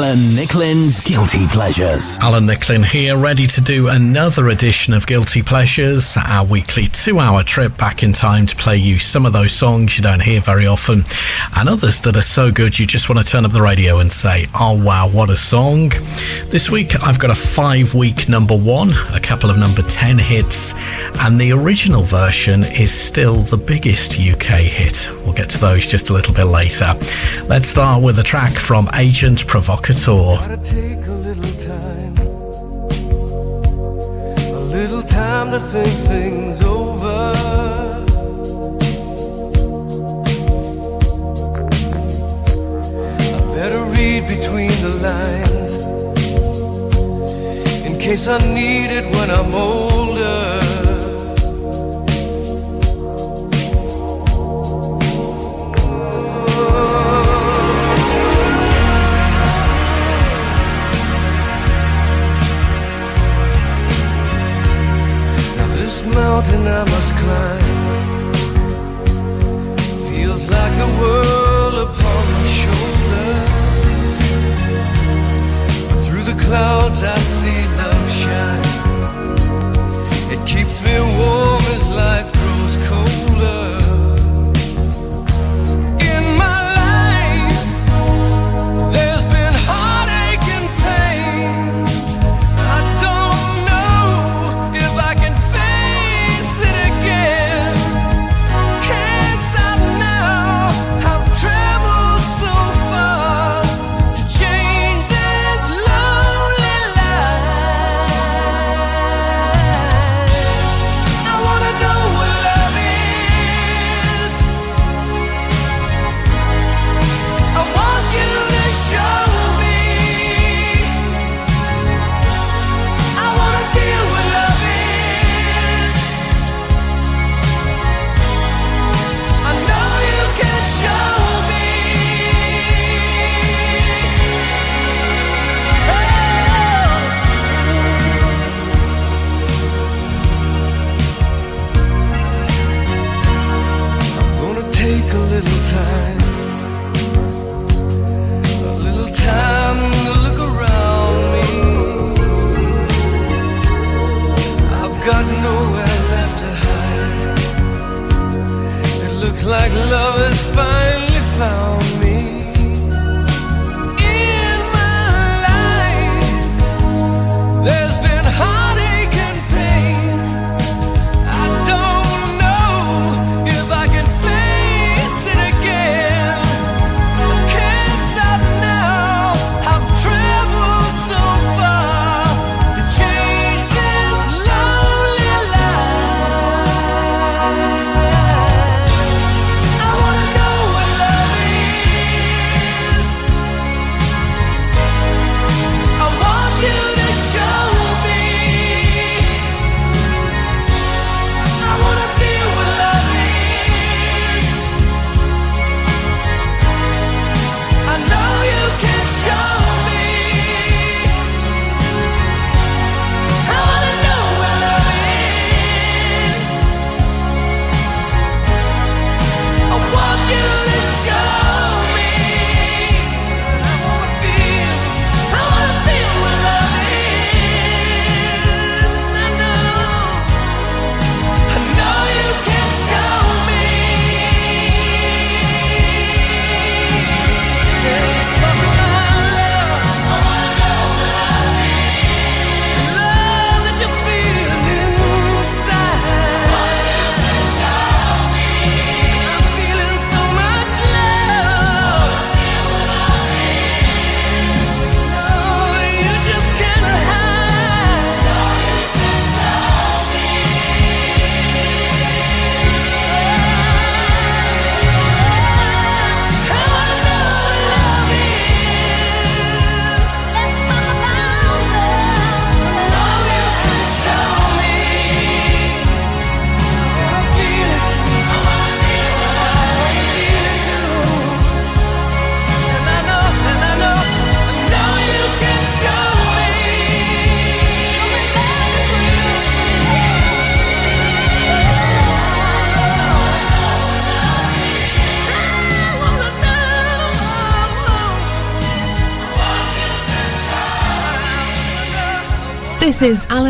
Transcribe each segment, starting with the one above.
Alan Nicklin's Guilty Pleasures. Alan Nicklin here, ready to do another edition of Guilty Pleasures, our weekly two hour trip back in time to play you some of those songs you don't hear very often, and others that are so good you just want to turn up the radio and say, oh wow, what a song. This week I've got a five week number one, a couple of number 10 hits, and the original version is still the biggest UK hit. We'll get to those just a little bit later. Let's start with a track from Agent Provocateur. Take a little time, a little time to think things over. I better read between the lines in case I need it when I'm older. Now this mountain I must climb. Feels like a world upon my shoulder. Through the clouds I see love shine. It keeps me warm as life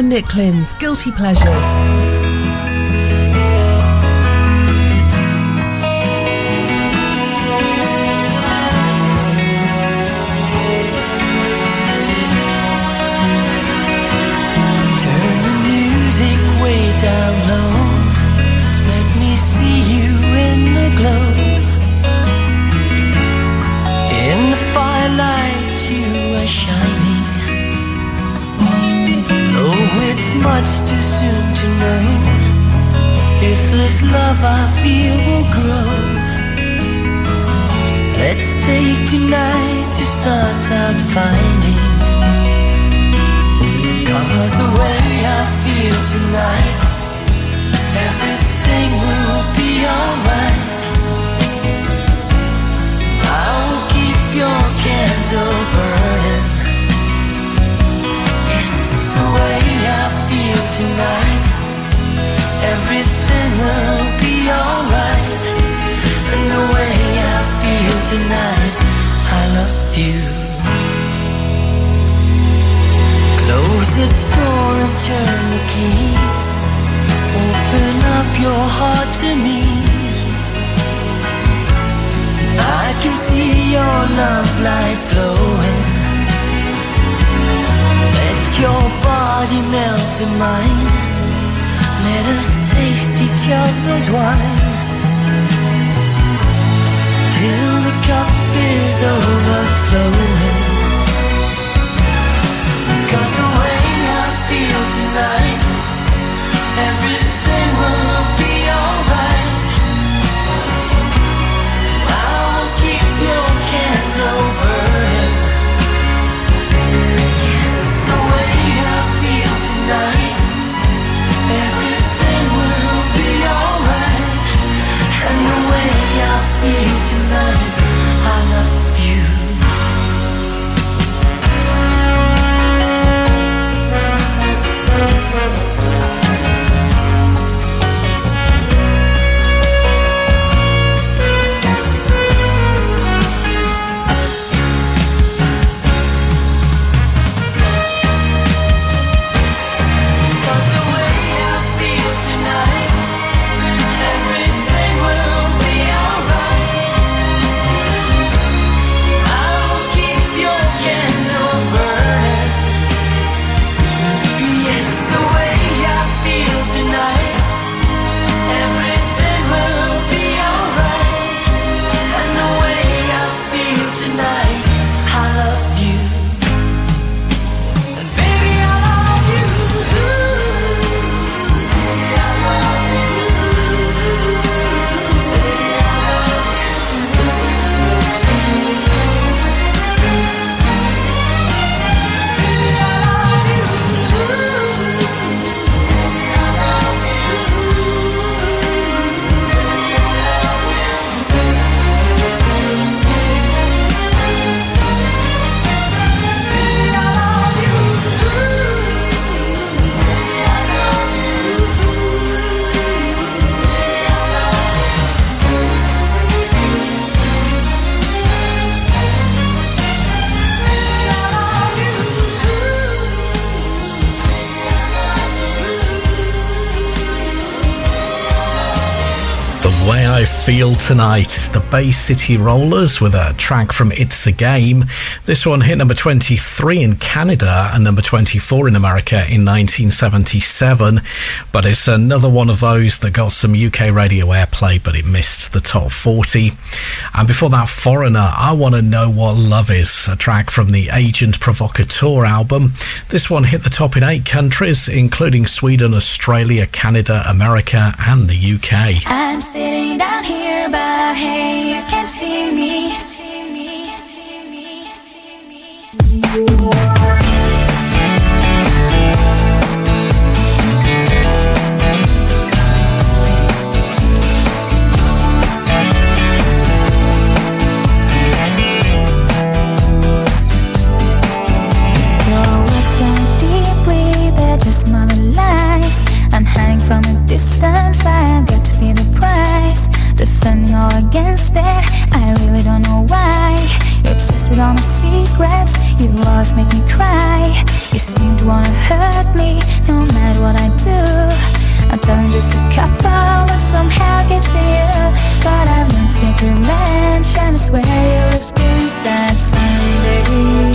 Nicklin's Guilty Pleasures. Nashville tonight. The Bay City Rollers with a track from It's a Game. This one hit number 23 in Canada and number 24 in America in 1977, but it's another one of those that got some UK radio airplay play, but it missed the top 40. And before that, Foreigner, I Want to Know What Love Is, a track from the Agent Provocateur album. This one hit the top in eight countries, including Sweden, Australia, Canada, America, and the UK. I'm sitting down here, but hey, you can't see me. See me, see me, see me. Your voice make me cry. You seem to wanna hurt me No matter what I do. I'm telling just a couple But somehow gets to you. But I won't take revenge And I swear you'll experience that someday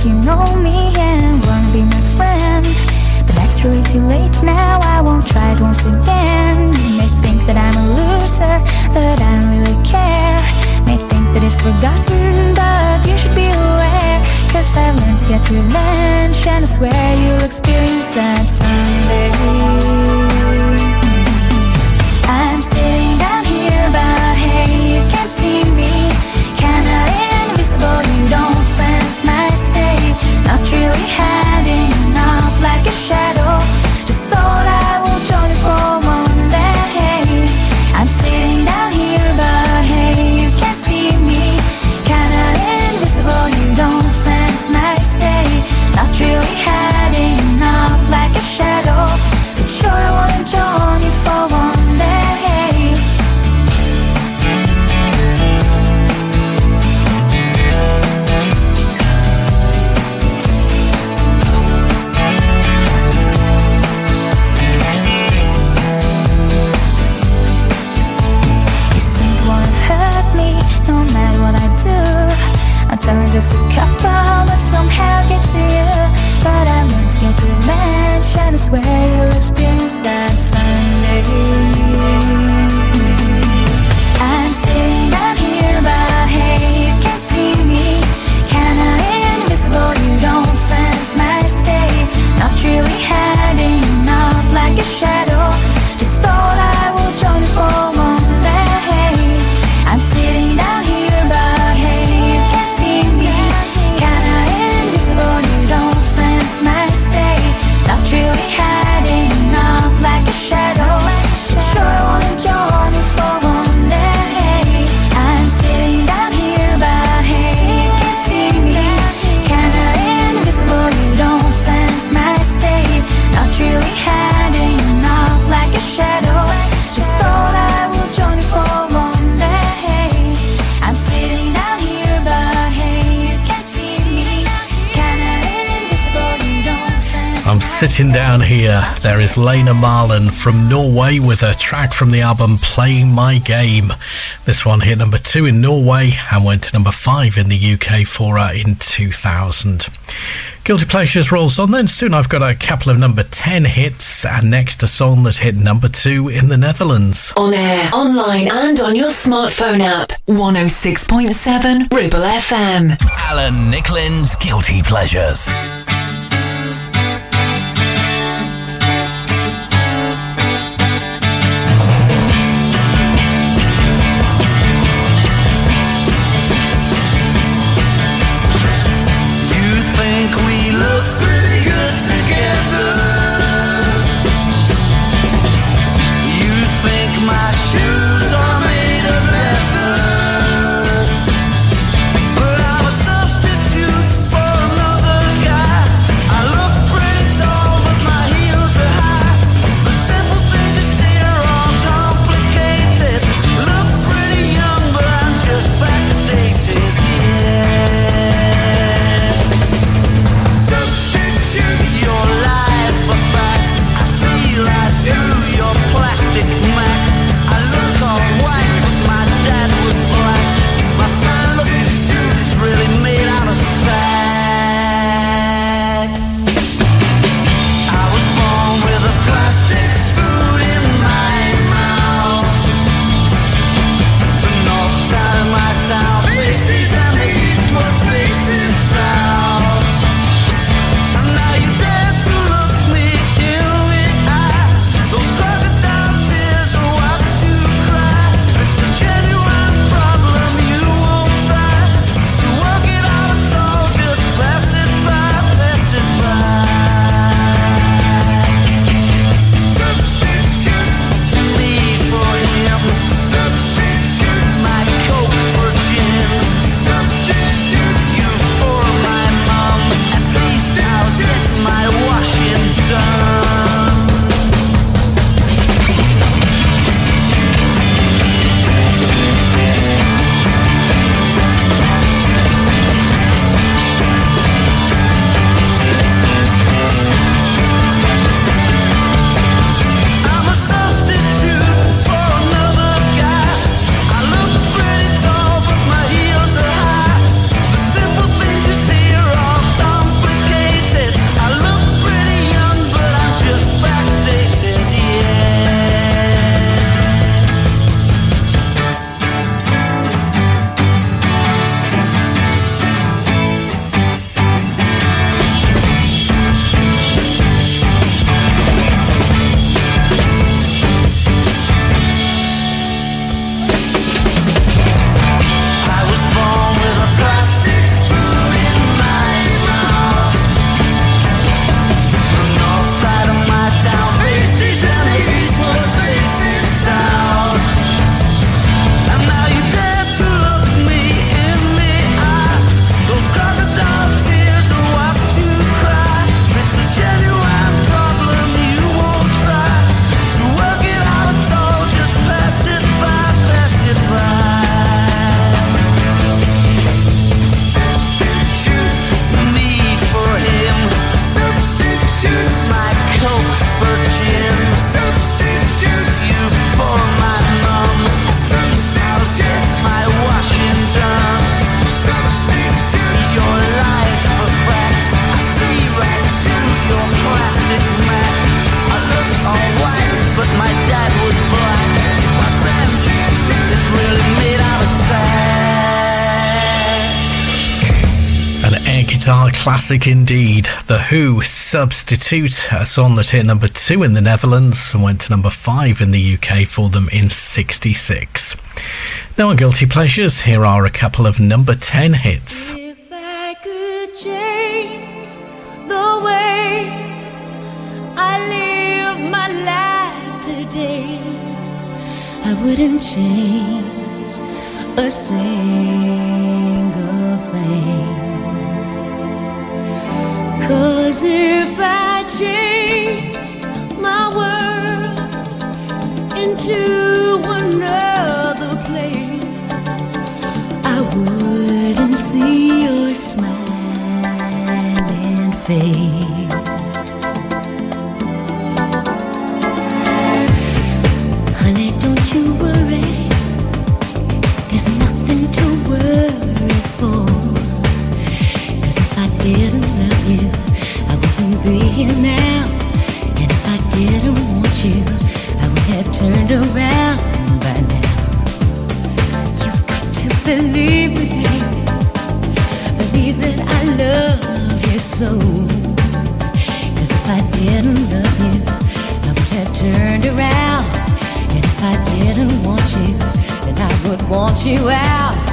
like you know me and wanna be my friend. But that's really too late now, I won't try it once again. You may think that I'm a loser, that I don't really care. May think that it's forgotten, but you should be aware. Cause I've learned to get revenge, and I swear you'll experience that here. Lene Marlin from Norway with a track from the album Playing My Game. This one hit number two in Norway and went to number five in the UK for her in 2000. Guilty Pleasures rolls on then. Soon I've got a couple of number 10 hits and next a song that hit number two in the Netherlands. On air, online, and on your smartphone app. 106.7 Ribble FM. Alan Nicklin's Guilty Pleasures. Classic indeed. The Who substitute a song that hit number two in the Netherlands and went to number five in the UK for them in 66. Now on Guilty Pleasures, here are a couple of number 10 hits. around by now. You've got to believe me, believe that I love you so. If I didn't love you, I would have turned around. And if I didn't want you, then I would want you out.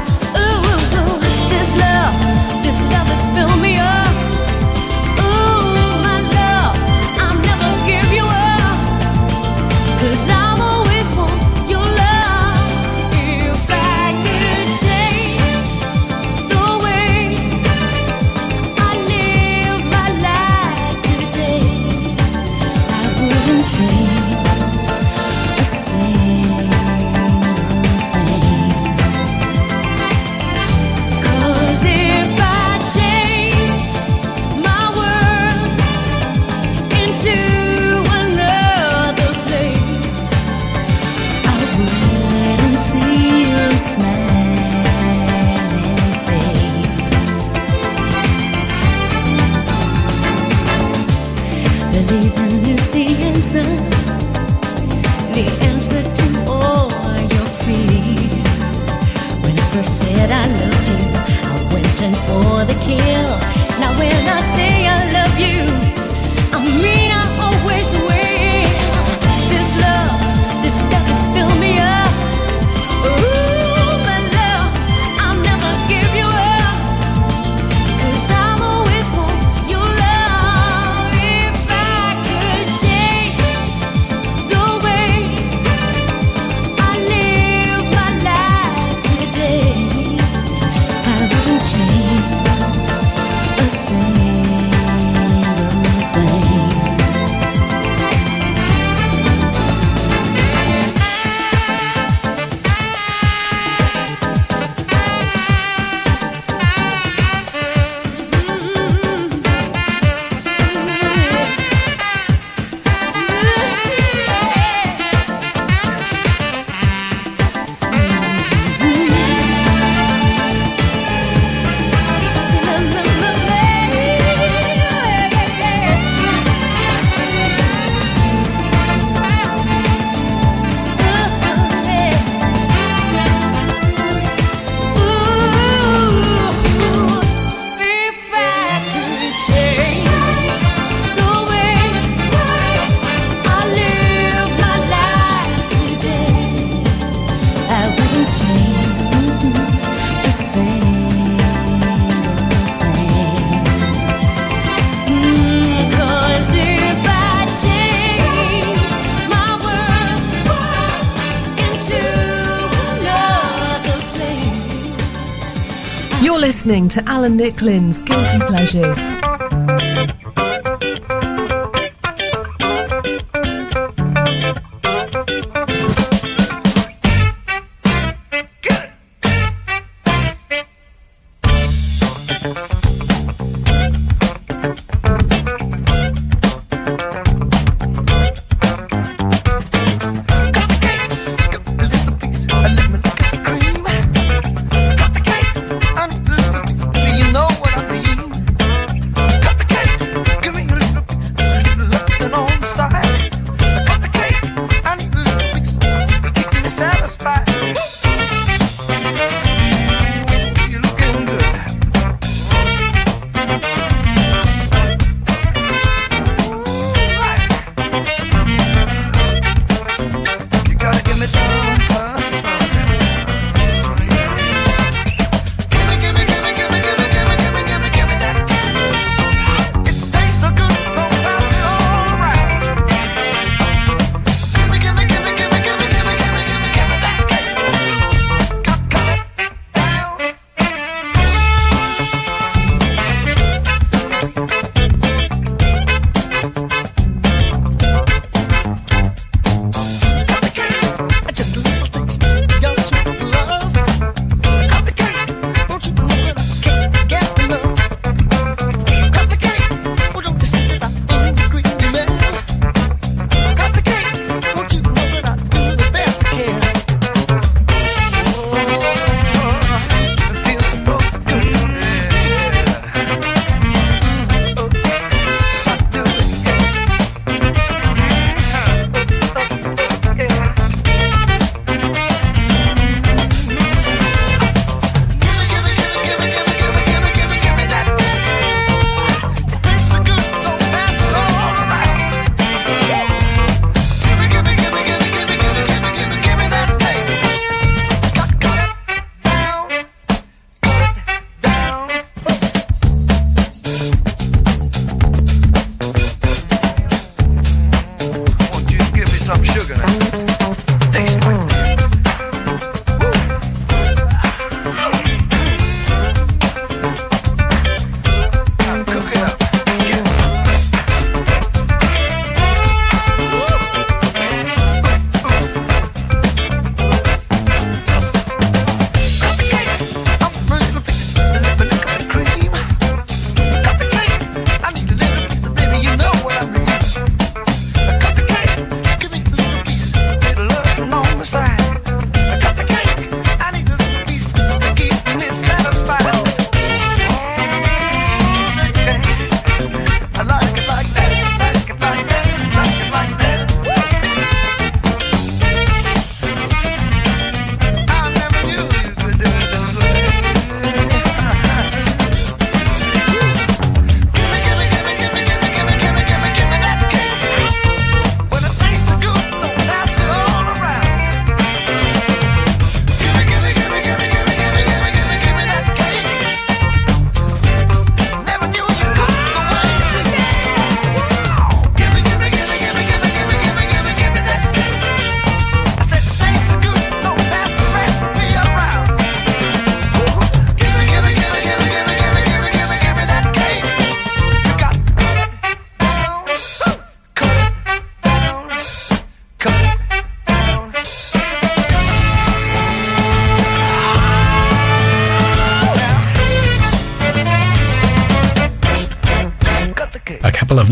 listening to Alan Nicklin's Guilty Pleasures.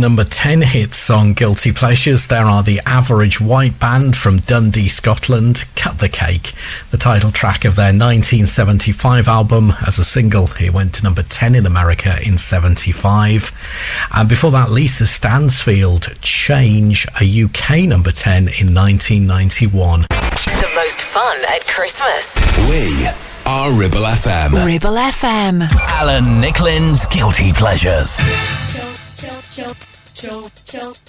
Number 10 hits on Guilty Pleasures. There are the Average White Band from Dundee, Scotland, Cut the Cake, the title track of their 1975 album. As a single, it went to number 10 in America in 75. And before that, Lisa Stansfield, Change, a UK number 10 in 1991. The most fun at Christmas. We are Ribble FM. Ribble FM. Alan Nicklin's Guilty Pleasures. It's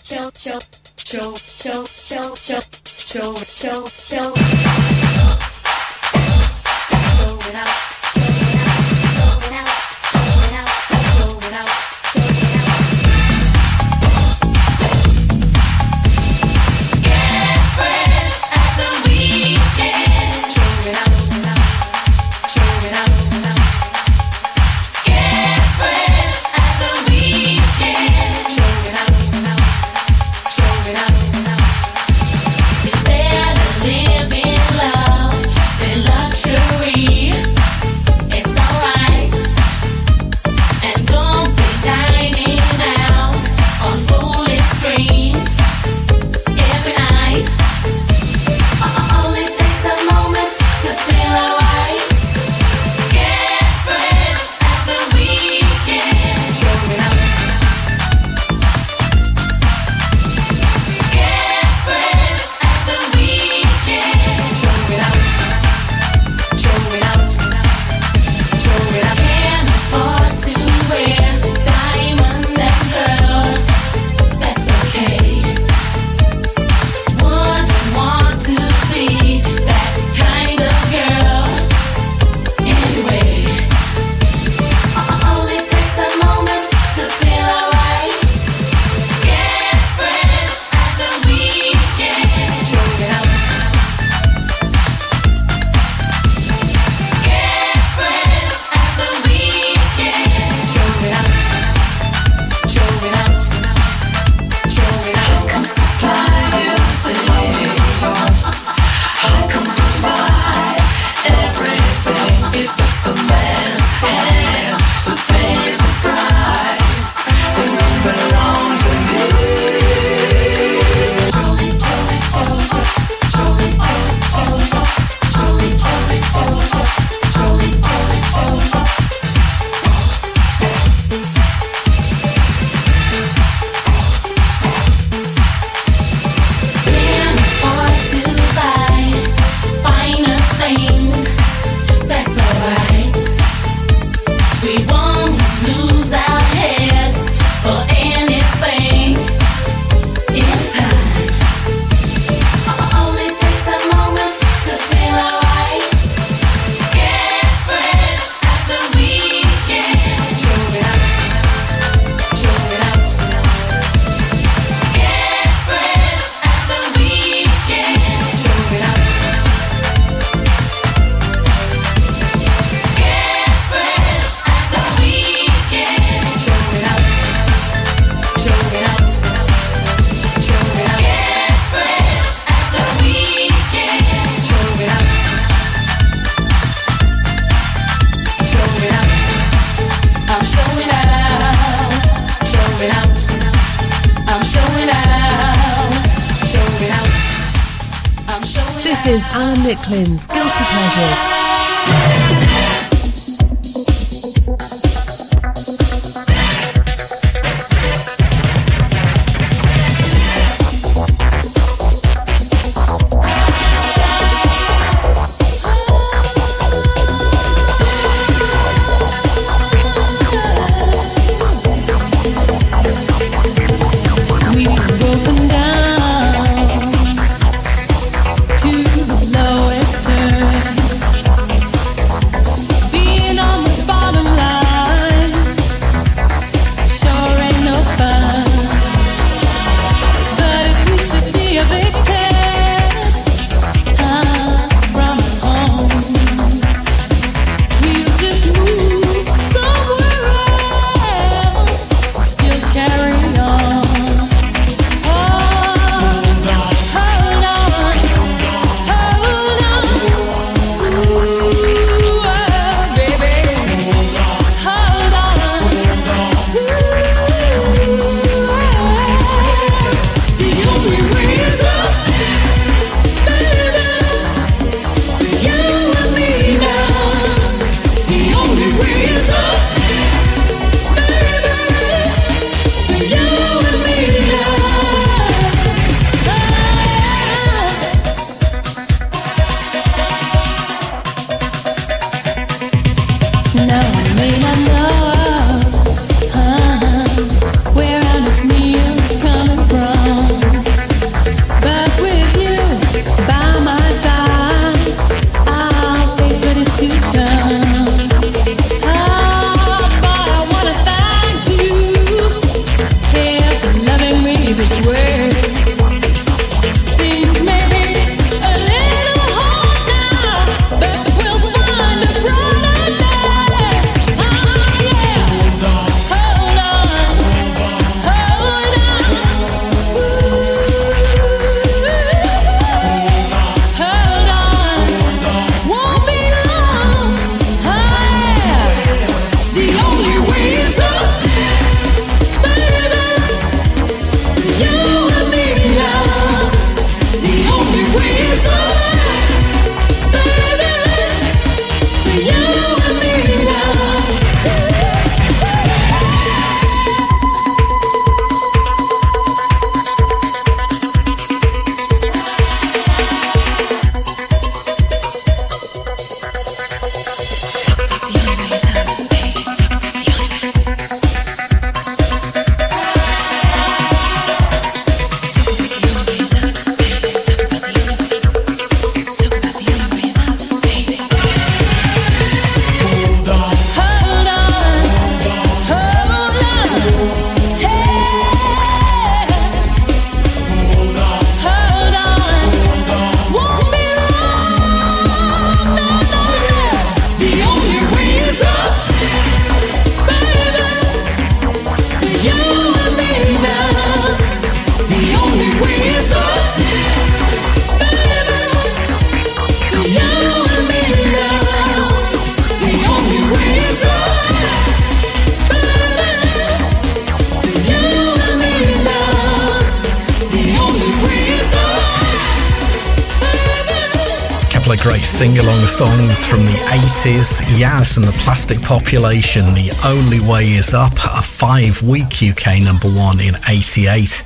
couple of great sing-along songs from the 80s. Yazz and the Plastic Population, The Only Way Is Up, a five-week UK number one in 88.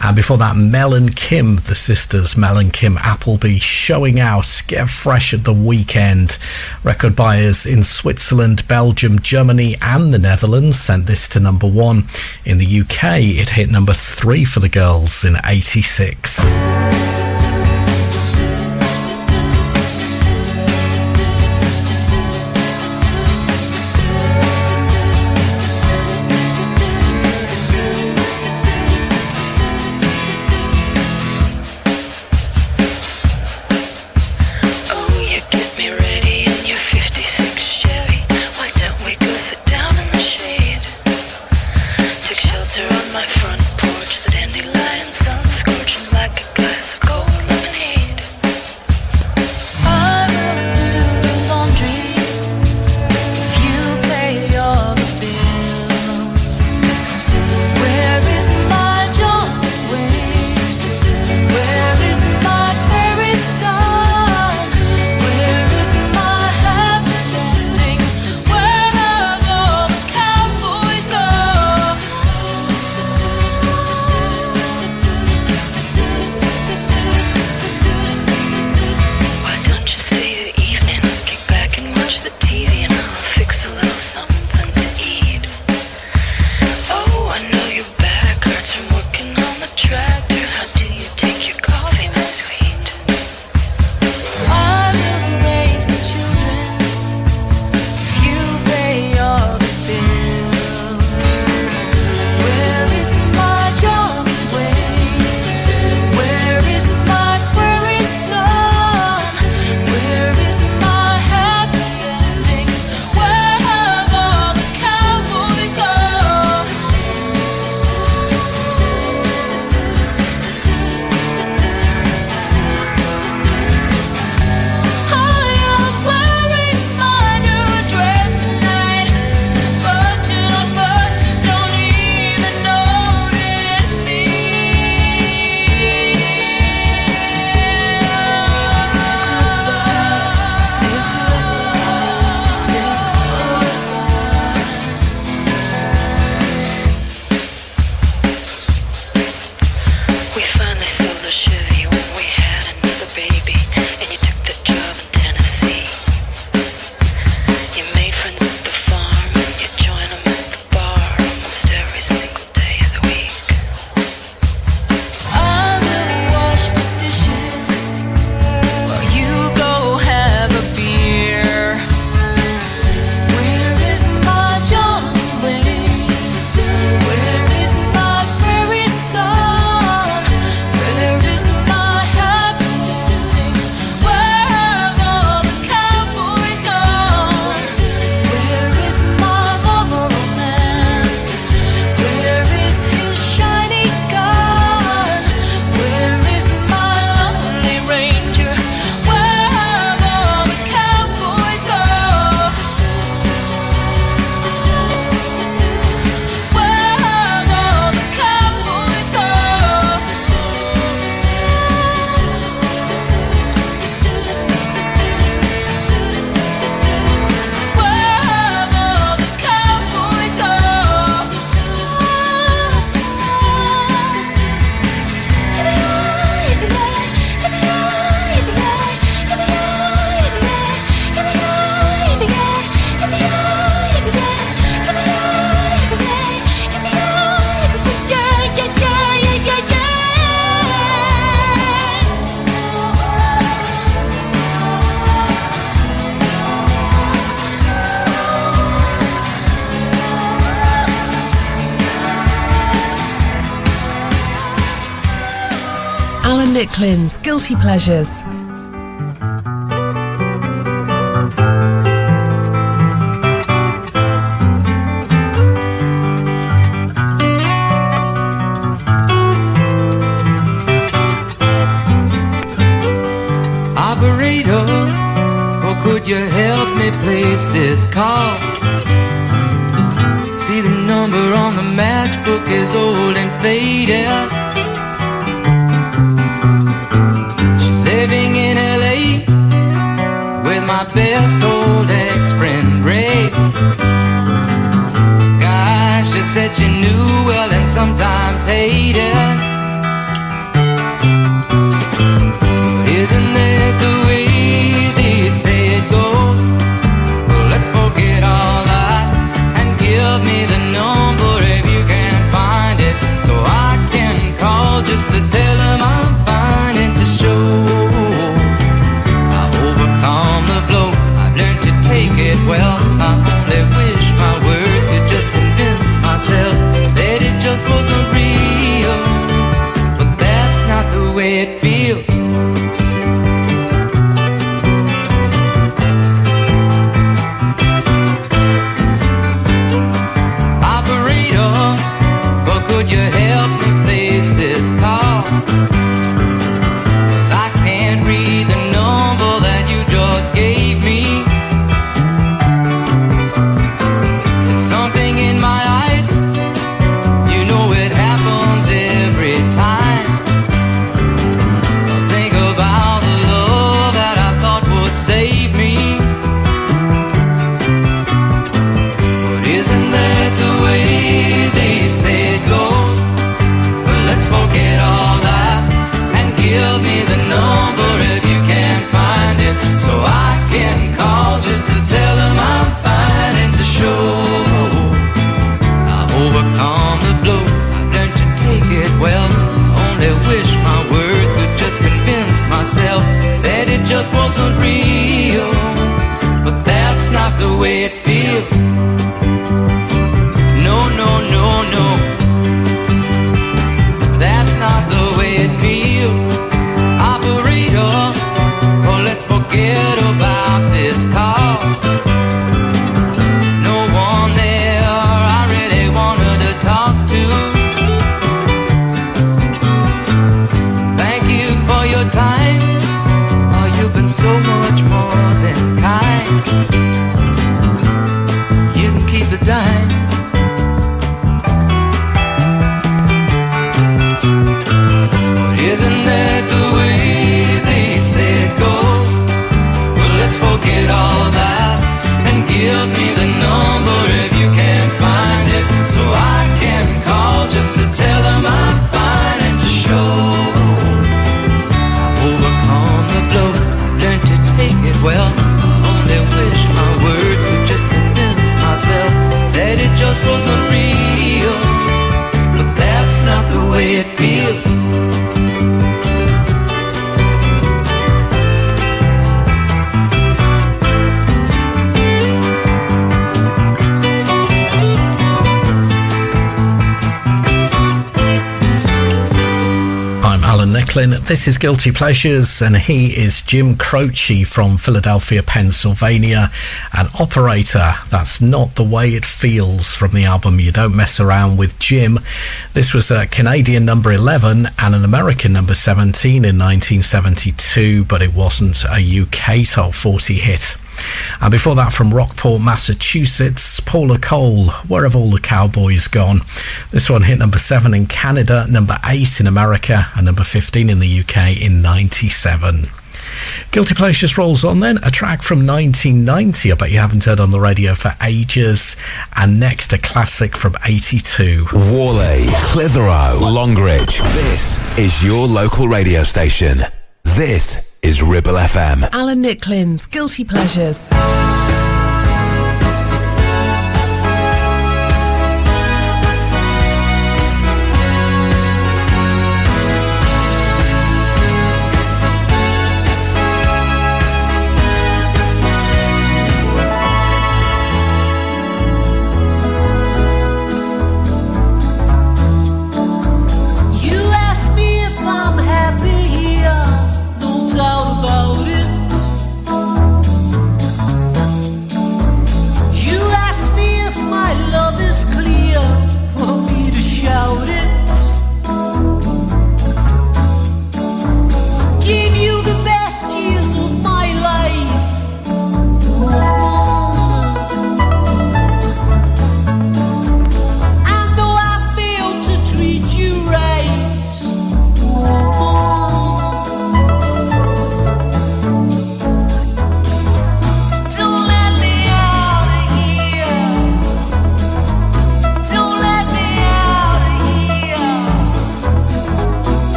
And before that, Mel and Kim, the sisters Mel and Kim Appleby, showing out Get Fresh at the Weekend. Record buyers in Switzerland, Belgium, Germany and the Netherlands sent this to number one. In the UK, it hit number three for the girls in 86. Minute Guilty Pleasures. Operator, oh, could you help me place this call? See the number on the matchbook is old and faded. This is Guilty Pleasures, and he is Jim Croce from Philadelphia, Pennsylvania, an operator. That's not the way it feels from the album You Don't Mess Around with Jim. This was a Canadian number 11 and an American number 17 in 1972, but it wasn't a UK top 40 hit. And before that, from Rockport, Massachusetts, Paula Cole, Where Have All the Cowboys Gone? This one hit number seven in Canada, number eight in America, and number 15 in the UK in 97. Guilty pleasures rolls on then. A track from 1990, I bet you haven't heard on the radio for ages. And next, a classic from 82. Whalley, Clitheroe, Longridge. This is your local radio station. This is Ribble FM. Alan Nicklins, Guilty Pleasures.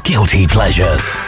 Guilty Pleasures.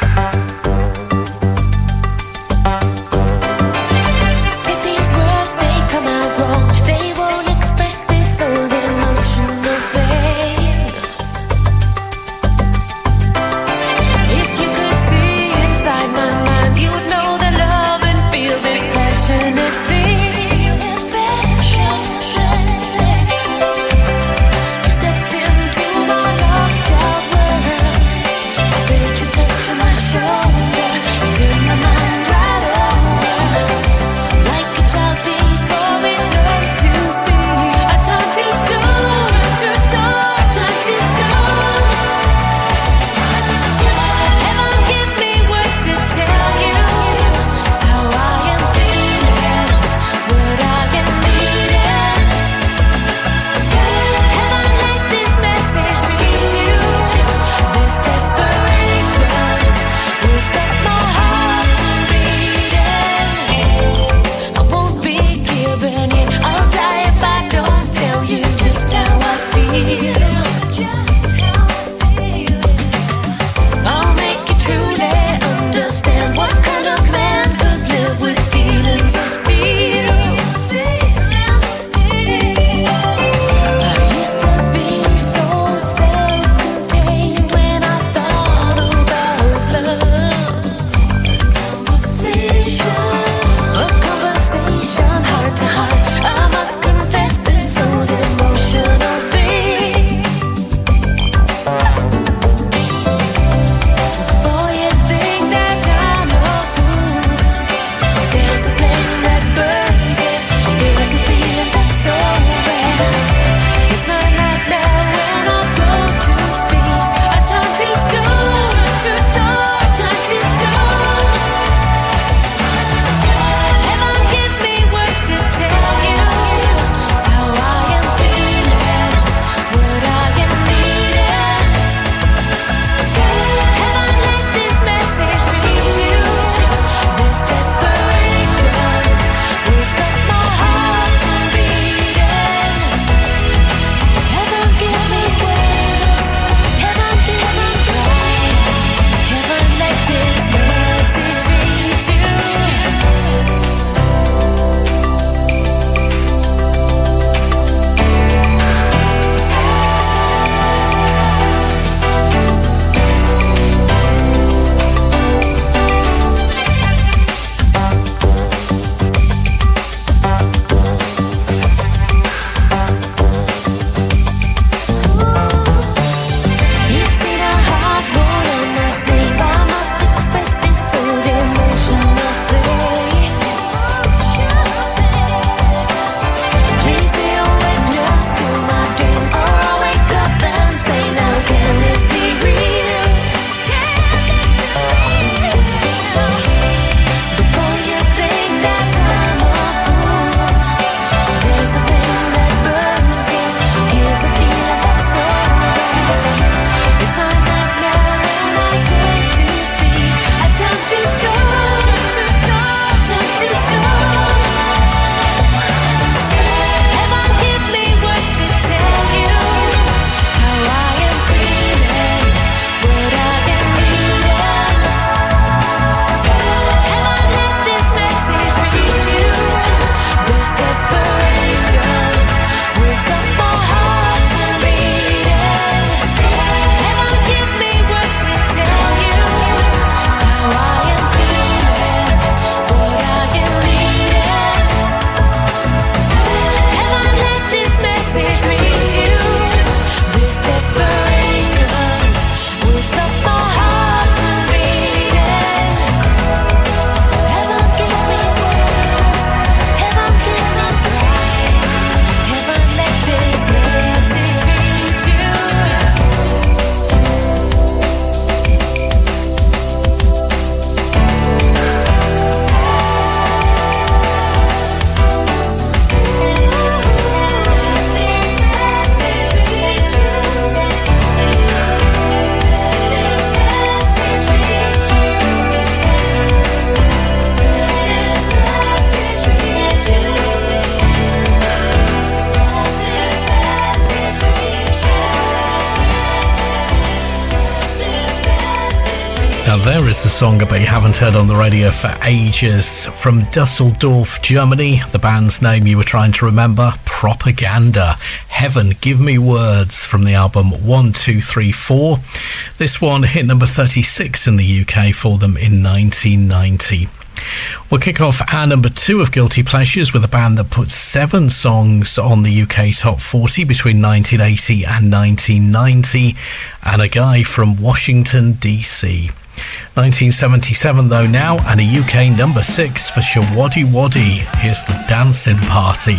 Song I bet you haven't heard on the radio for ages. From Dusseldorf, Germany, the band's name you were trying to remember Propaganda. Heaven, Give Me Words from the album 1234. This one hit number 36 in the UK for them in 1990. We'll kick off our number two of Guilty Pleasures with a band that put seven songs on the UK Top 40 between 1980 and 1990, and a guy from Washington, D.C. 1977 though now, and a UK number six for Showaddywaddy. Here's the Dancing Party.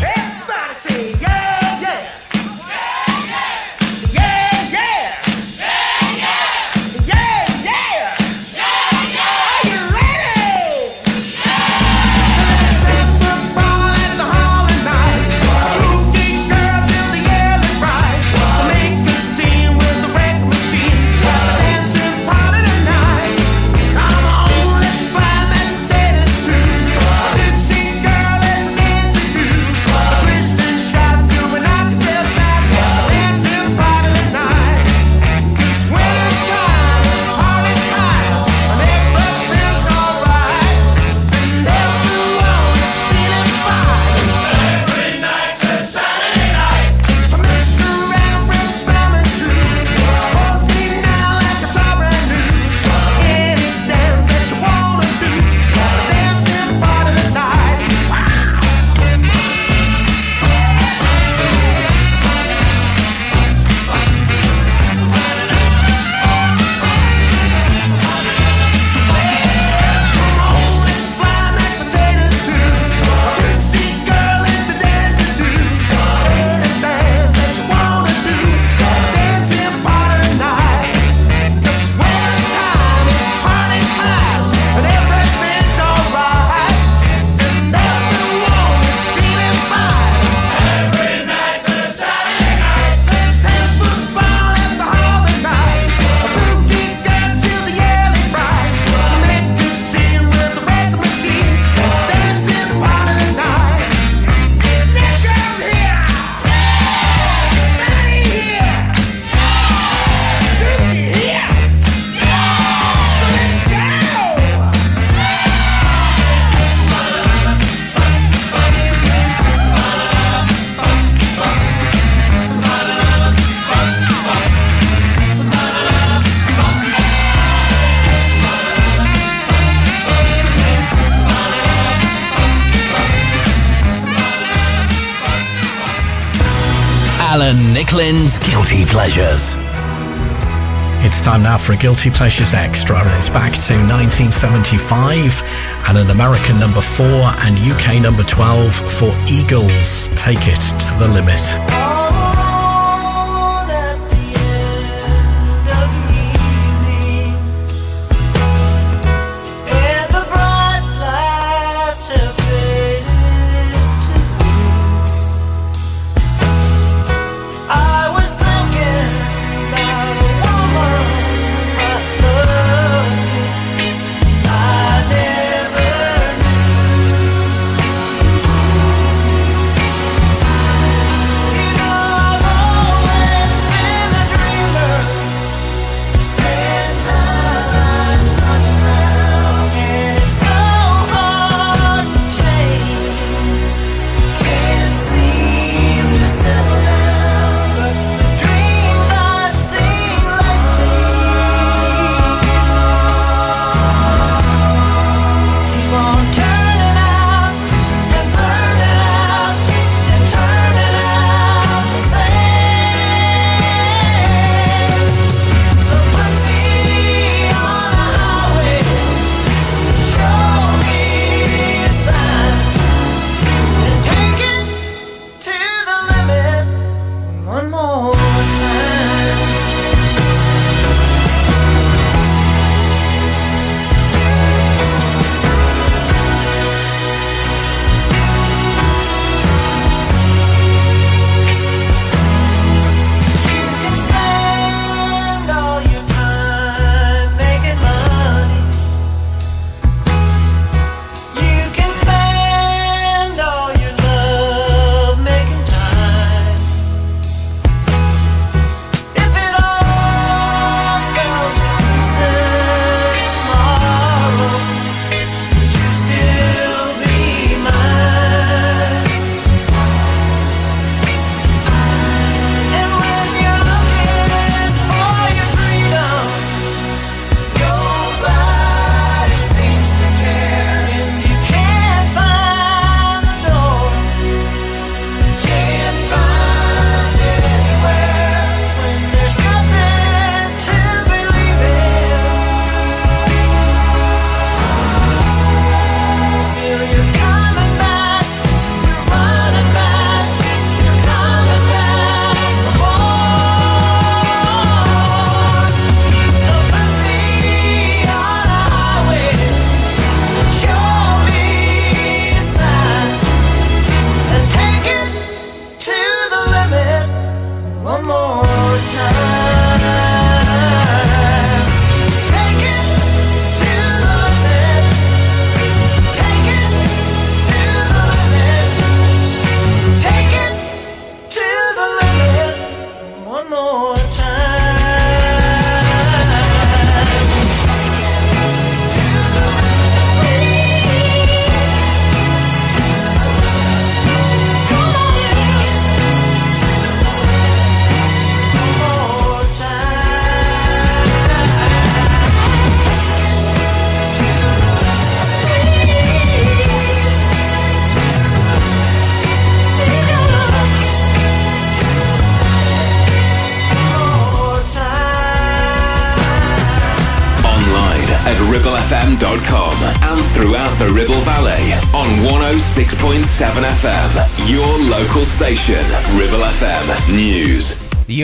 Time now for a Guilty Pleasures Extra, and it's back to 1975 and an American number 4 and UK number 12 for Eagles. Take it to the limit.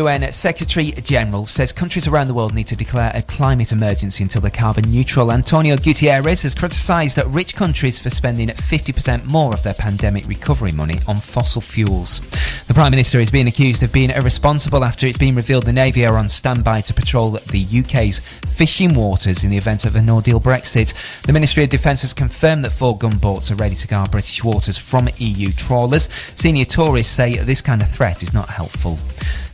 UN Secretary General says countries around the world need to declare a climate emergency until they're carbon neutral. Antonio Guterres has criticised rich countries for spending 50% more of their pandemic recovery money on fossil fuels. The Prime Minister is being accused of being irresponsible after it's been revealed the Navy are on standby to patrol the UK's fishing waters in the event of a no deal Brexit. The Ministry of Defence has confirmed that four gunboats are ready to guard British waters from EU trawlers. Senior Tories say this kind of threat is not helpful.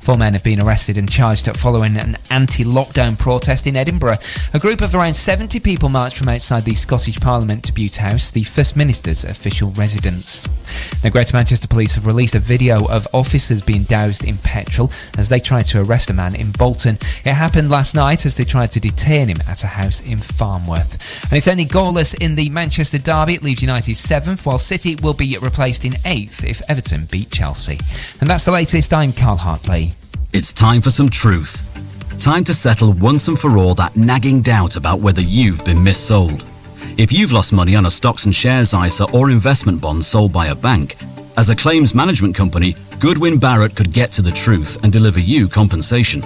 Four men have been arrested and charged up following an anti lockdown protest in Edinburgh. A group of around 70 people marched from outside the Scottish Parliament to Bute House, the First Minister's official residence. Now, Greater Manchester Police have released a video of officers being doused in petrol as they tried to arrest a man in Bolton. It happened last night as they tried to detain him at a house in Farnworth. And it's only goalless in the Manchester derby. It leaves United seventh, while City will be replaced in eighth if Everton beat Chelsea. And that's the latest. I'm Carl Hartley. It's time for some truth. Time to settle once and for all that nagging doubt about whether you've been missold. If you've lost money on a stocks and shares ISA or investment bond sold by a bank, as a claims management company, Goodwin Barrett could get to the truth and deliver you compensation.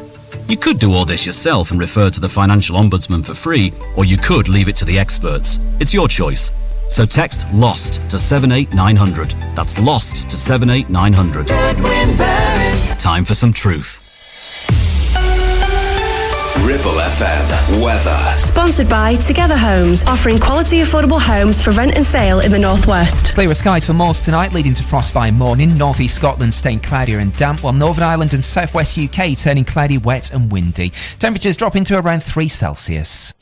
You could do all this yourself and refer to the Financial Ombudsman for free, or you could leave it to the experts. It's your choice. So text LOST to 78900. That's LOST to 78900. Time for some truth. Ribble FM weather. Sponsored by Together Homes, offering quality affordable homes for rent and sale in the northwest. Clearer skies for most tonight, leading to frost by morning. North East Scotland staying cloudier and damp, while Northern Ireland and South West UK turning cloudy, wet, and windy. Temperatures dropping to around 3 Celsius.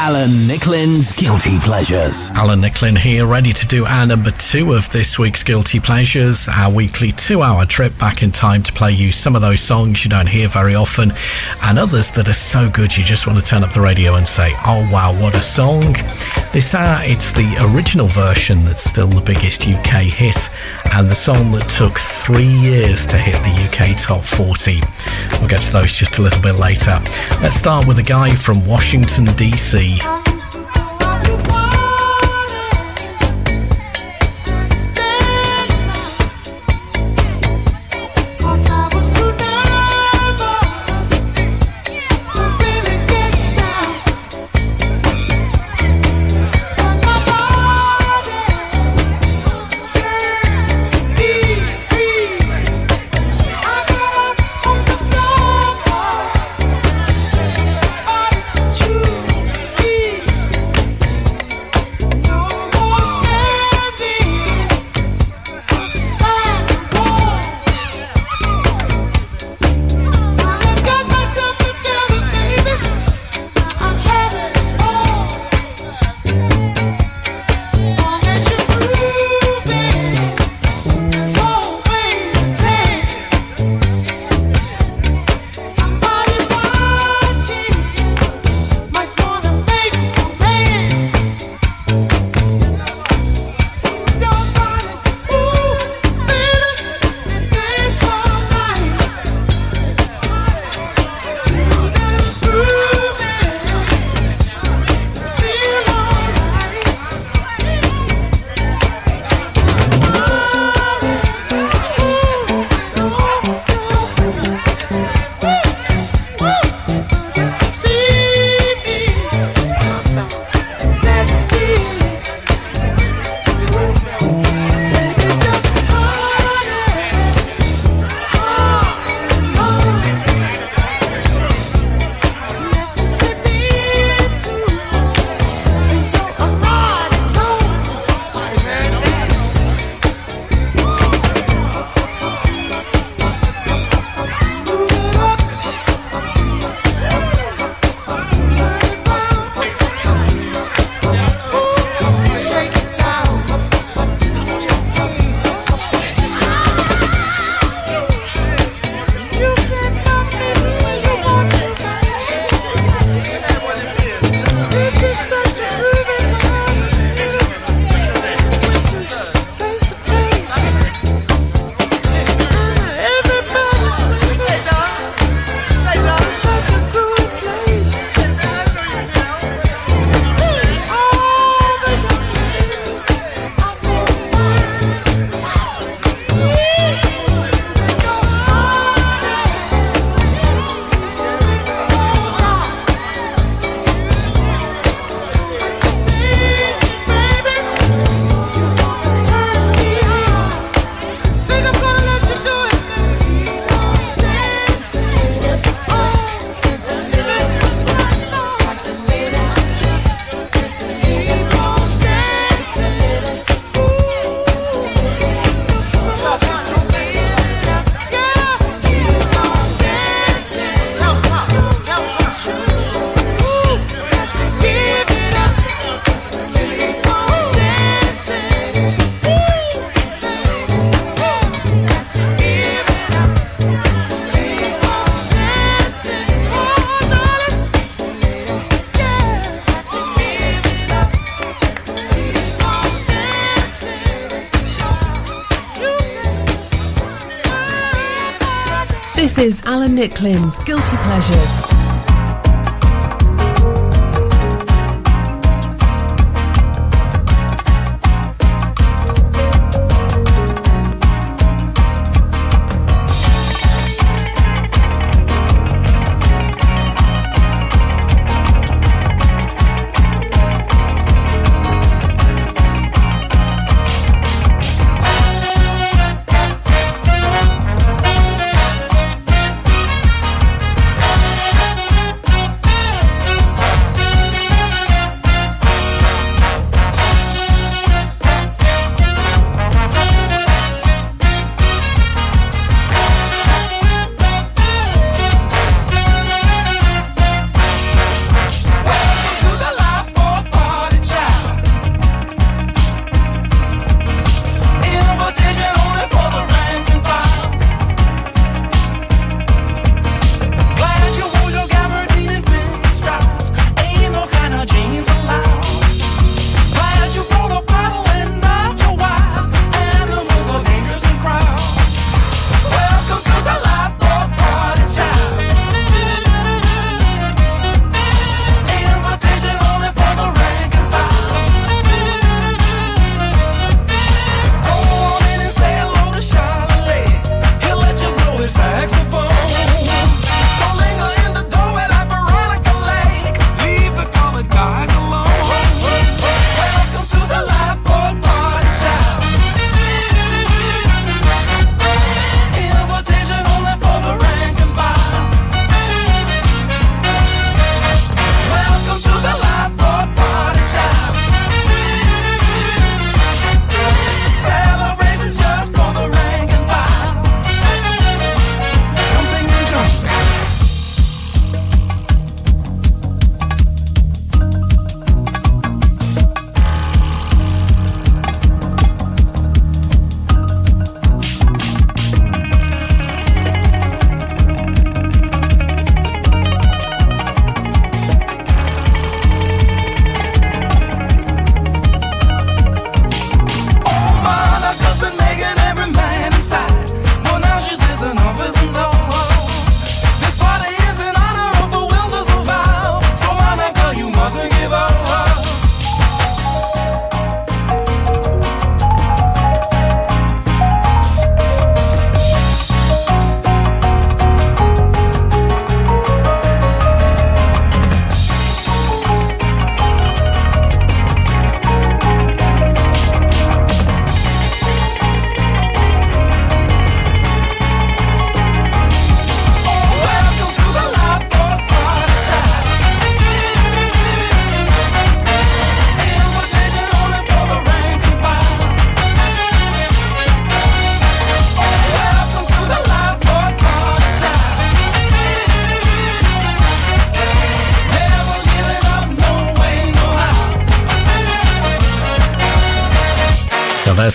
Alan Nicklin's Guilty Pleasures. Alan Nicklin here, ready to do our number two of this week's Guilty Pleasures, our weekly two hour trip back in time to play you some of those songs you don't hear very often and others that are so good you just want to turn up the radio and say, oh wow, what a song. This hour, it's the original version that's still the biggest UK hit and the song that took three years to hit the UK top 40. We'll get to those just a little bit later. Let's start with a guy from Washington, D.C. Choose is Alan Guilty Pleasures.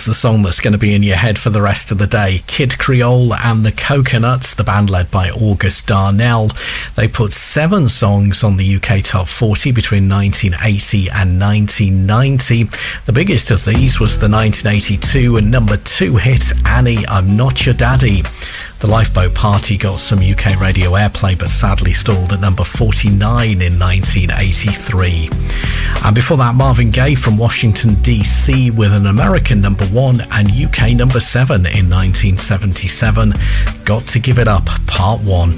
There's the song that's going to be in your head for the rest of the day. Kid Creole and the Coconuts, the band led by August Darnell. They put seven songs on the UK Top 40 between 1980 and 1990. The biggest of these was the 1982 and number two hit, Annie, I'm Not Your Daddy. The Lifeboat Party got some UK radio airplay, but sadly stalled at number 49 in 1983. And before that, Marvin Gaye from Washington, D.C., with an American number one and UK number seven in 1977. Got to give it up, part one.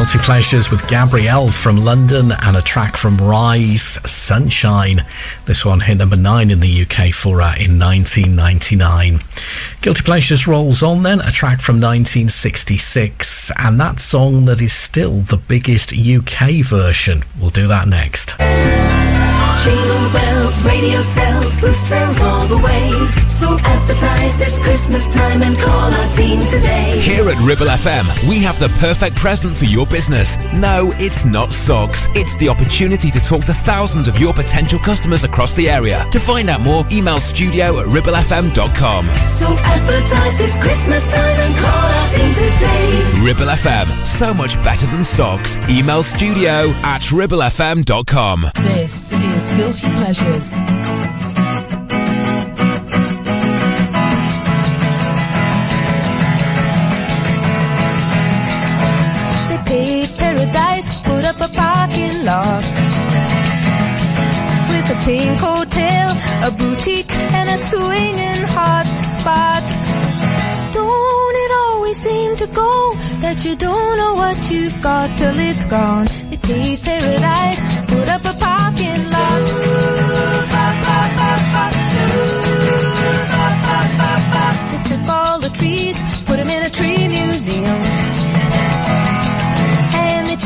Guilty Pleasures with Gabrielle from London and a track from Rise, Sunshine. This one hit number nine in the UK for uh, in 1999. Guilty Pleasures rolls on then, a track from 1966, and that song that is still the biggest UK version. We'll do that next. Jingle bells, radio sells, boost sales all the way. So advertise this Christmas time and call our team today. Here at Ribble FM, we have the perfect present for your business. No, it's not socks. It's the opportunity to talk to thousands of your potential customers across the area. To find out more, email studio at ribblefm.com. So advertise this Christmas time and call our team today. Ribble FM, so much better than socks. Email studio at ribblefm.com. This is Guilty Pleasures. With a pink hotel, a boutique, and a swinging hot spot. Don't it always seem to go that you don't know what you've got till it's gone? They paved paradise, put up a parking lot. They took all the trees, put them in a tree museum.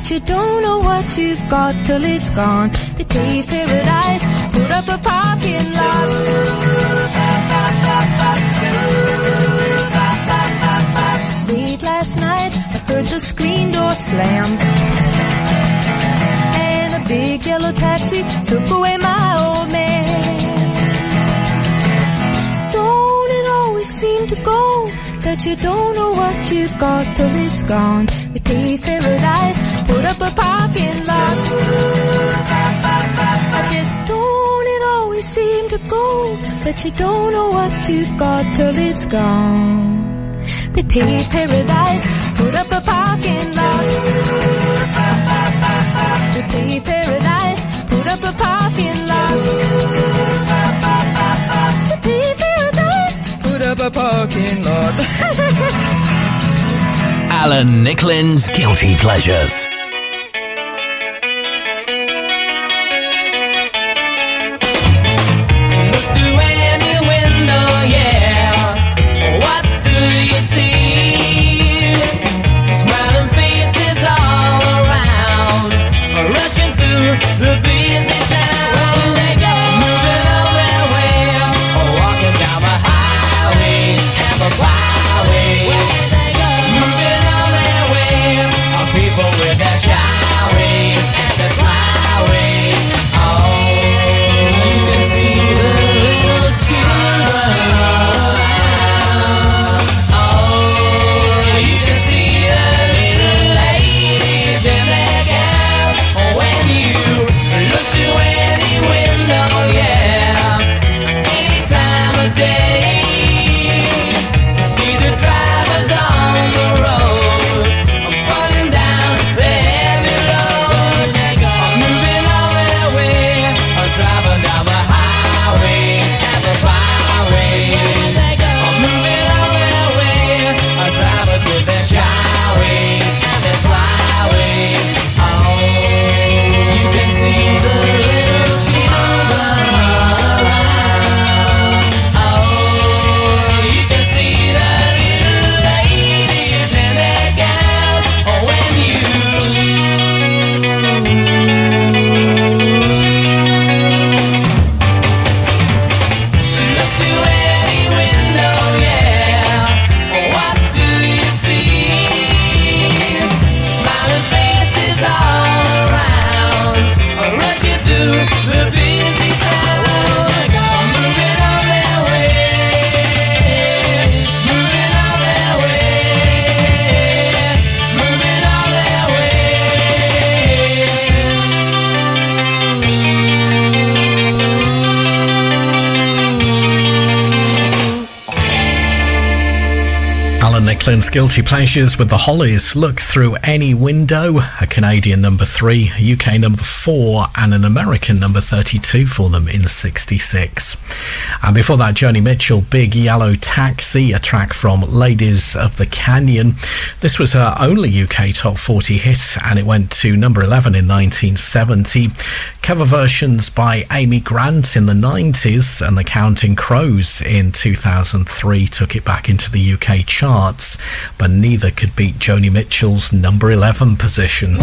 that you don't know what you've got till it's gone. They paved paradise, put up a parking lot. Late last night, I heard the screen door slam. And a big yellow taxi took away my old man. Don't it always seem to go that you don't know what you've got till it's gone? We paved paradise, put up a parking lot. I said, don't it always seem to go that you don't know what you've got till it's gone? They paved paradise, put up a parking lot. They paved paradise, put up a parking lot. They paved paradise, put up a parking lot. Alan Nicklin's Guilty Pleasures. Lynn's Guilty Pleasures with the Hollies. Look through any window. A Canadian number three, a UK number four, and an American number 32 for them in 66. And before that, Joni Mitchell, Big Yellow Taxi, a track from Ladies of the Canyon. This was her only UK top 40 hit, and it went to number 11 in 1970. Cover versions by Amy Grant in the 90s and the Counting Crows in 2003 took it back into the UK charts, but neither could beat Joni Mitchell's number 11 position.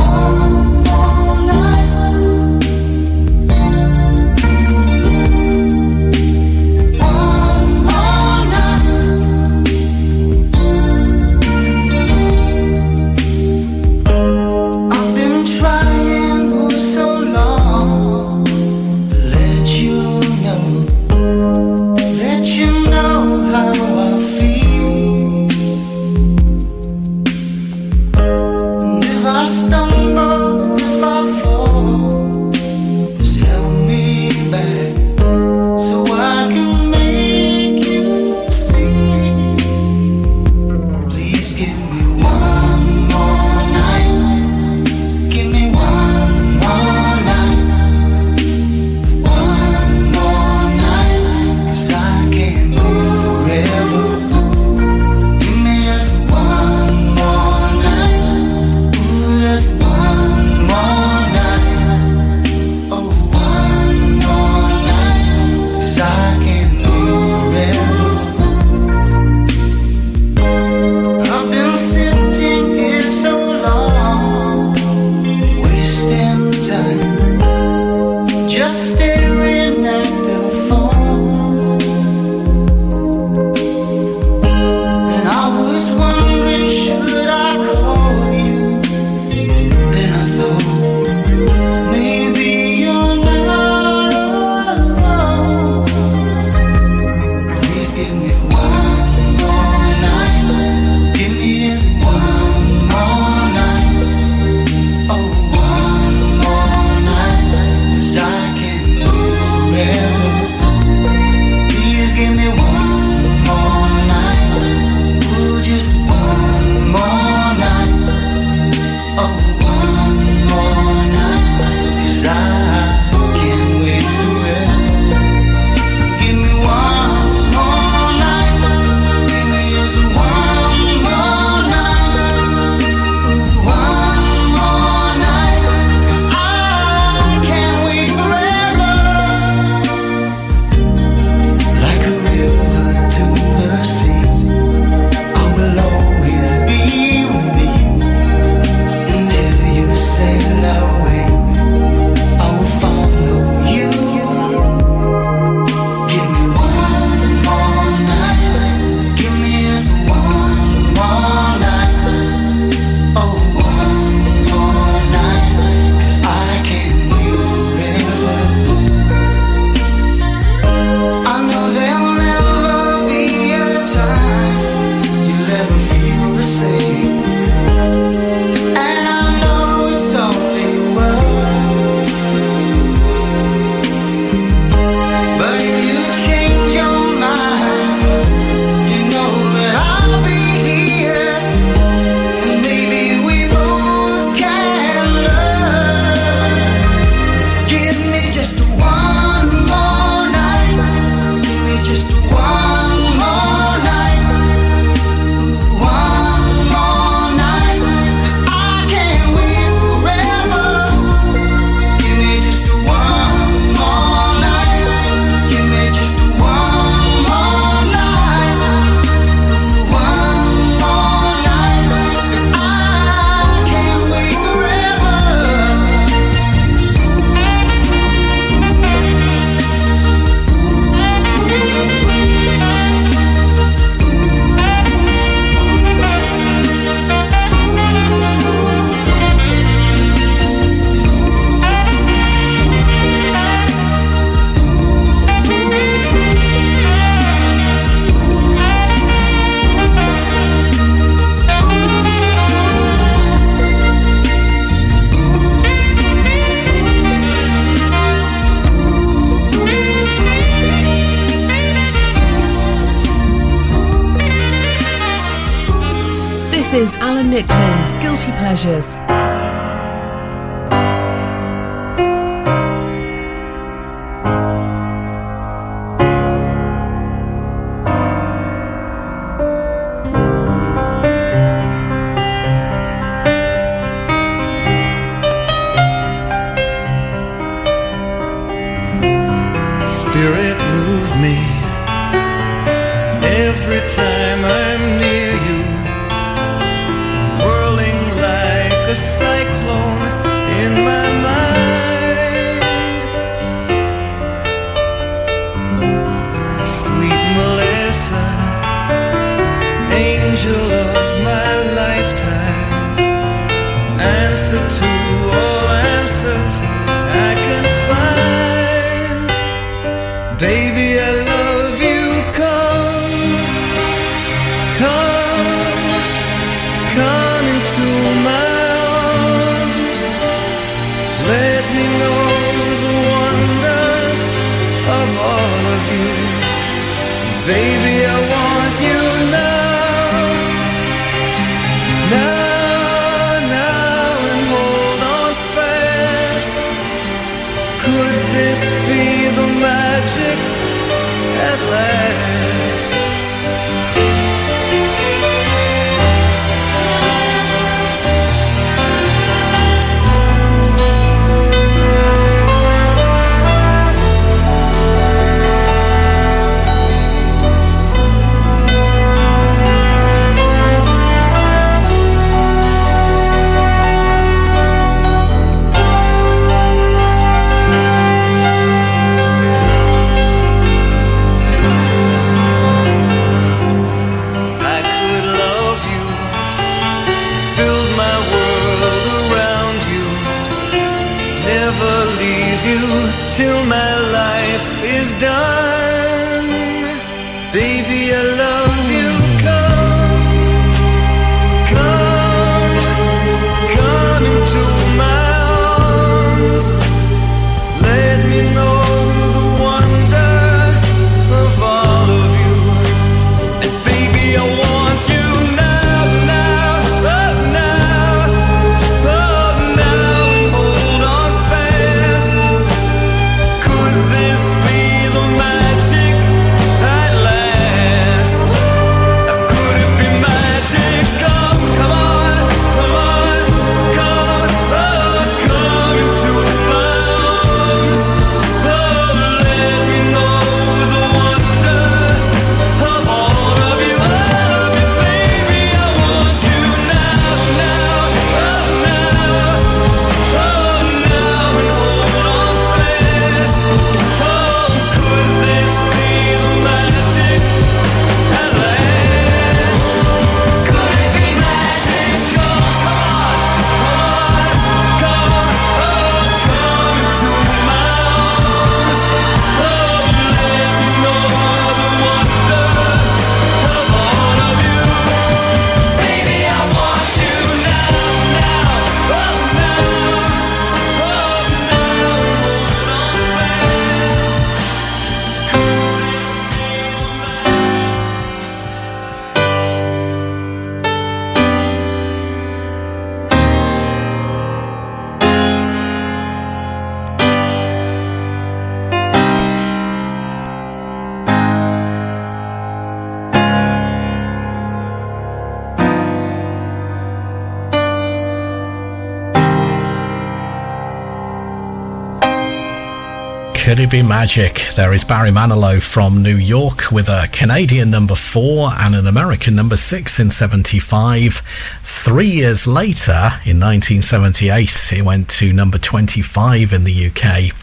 Magic? There is Barry Manilow from New York with a Canadian number four and an American number six in 75. Three years later, in 1978, it went to number 25 in the UK.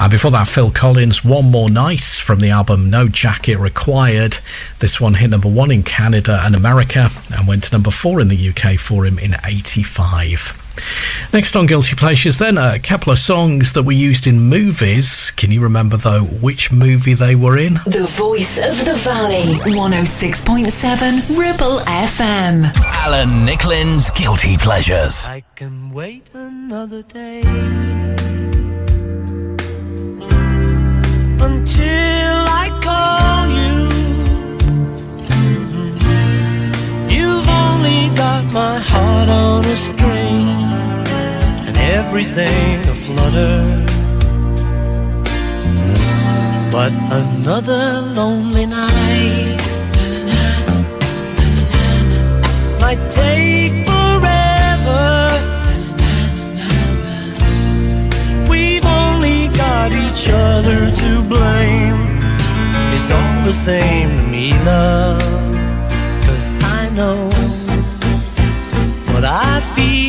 And before that, Phil Collins, One More Night from the album No Jacket Required. This one hit number one in Canada and America and went to number four in the UK for him in 85. Next on Guilty Pleasures, then a couple of songs that were used in movies. Can you remember though which movie they were in? The Voice of the Valley, 106.7 Ribble FM. Alan Nicklin's Guilty Pleasures. I can wait another day until I call you. You've only got my heart on a everything aflutter. But another lonely night might take forever. We've only got each other to blame. It's all the same to me, love. Cause I know what I feel.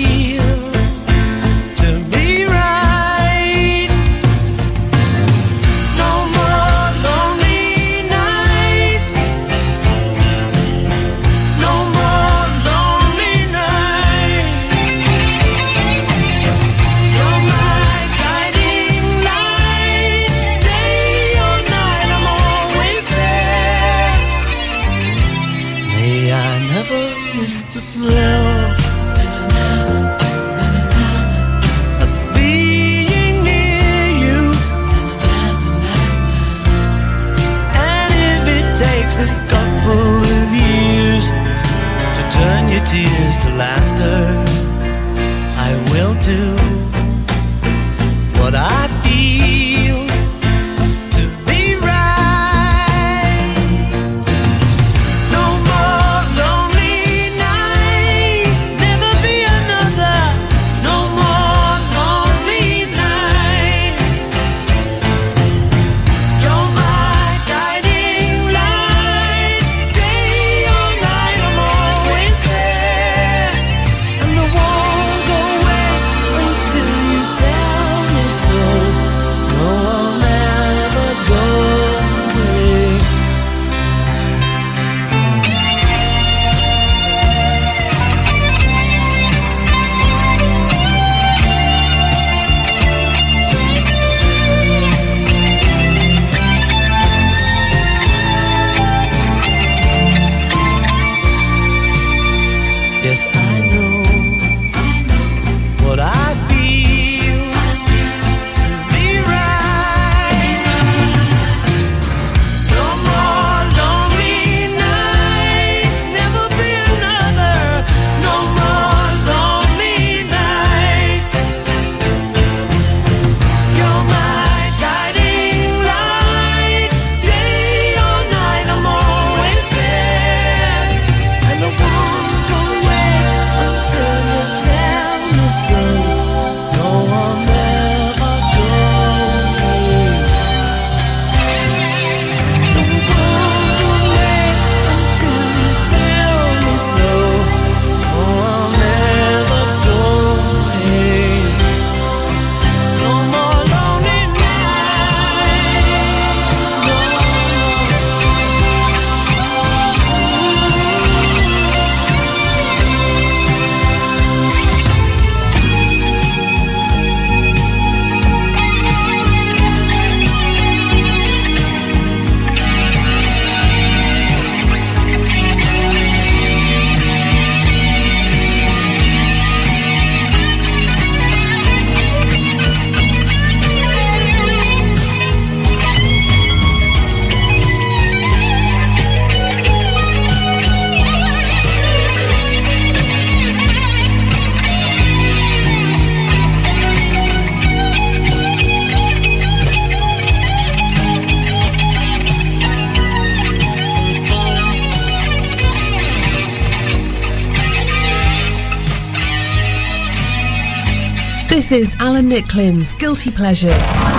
Nicklin's Guilty Pleasures.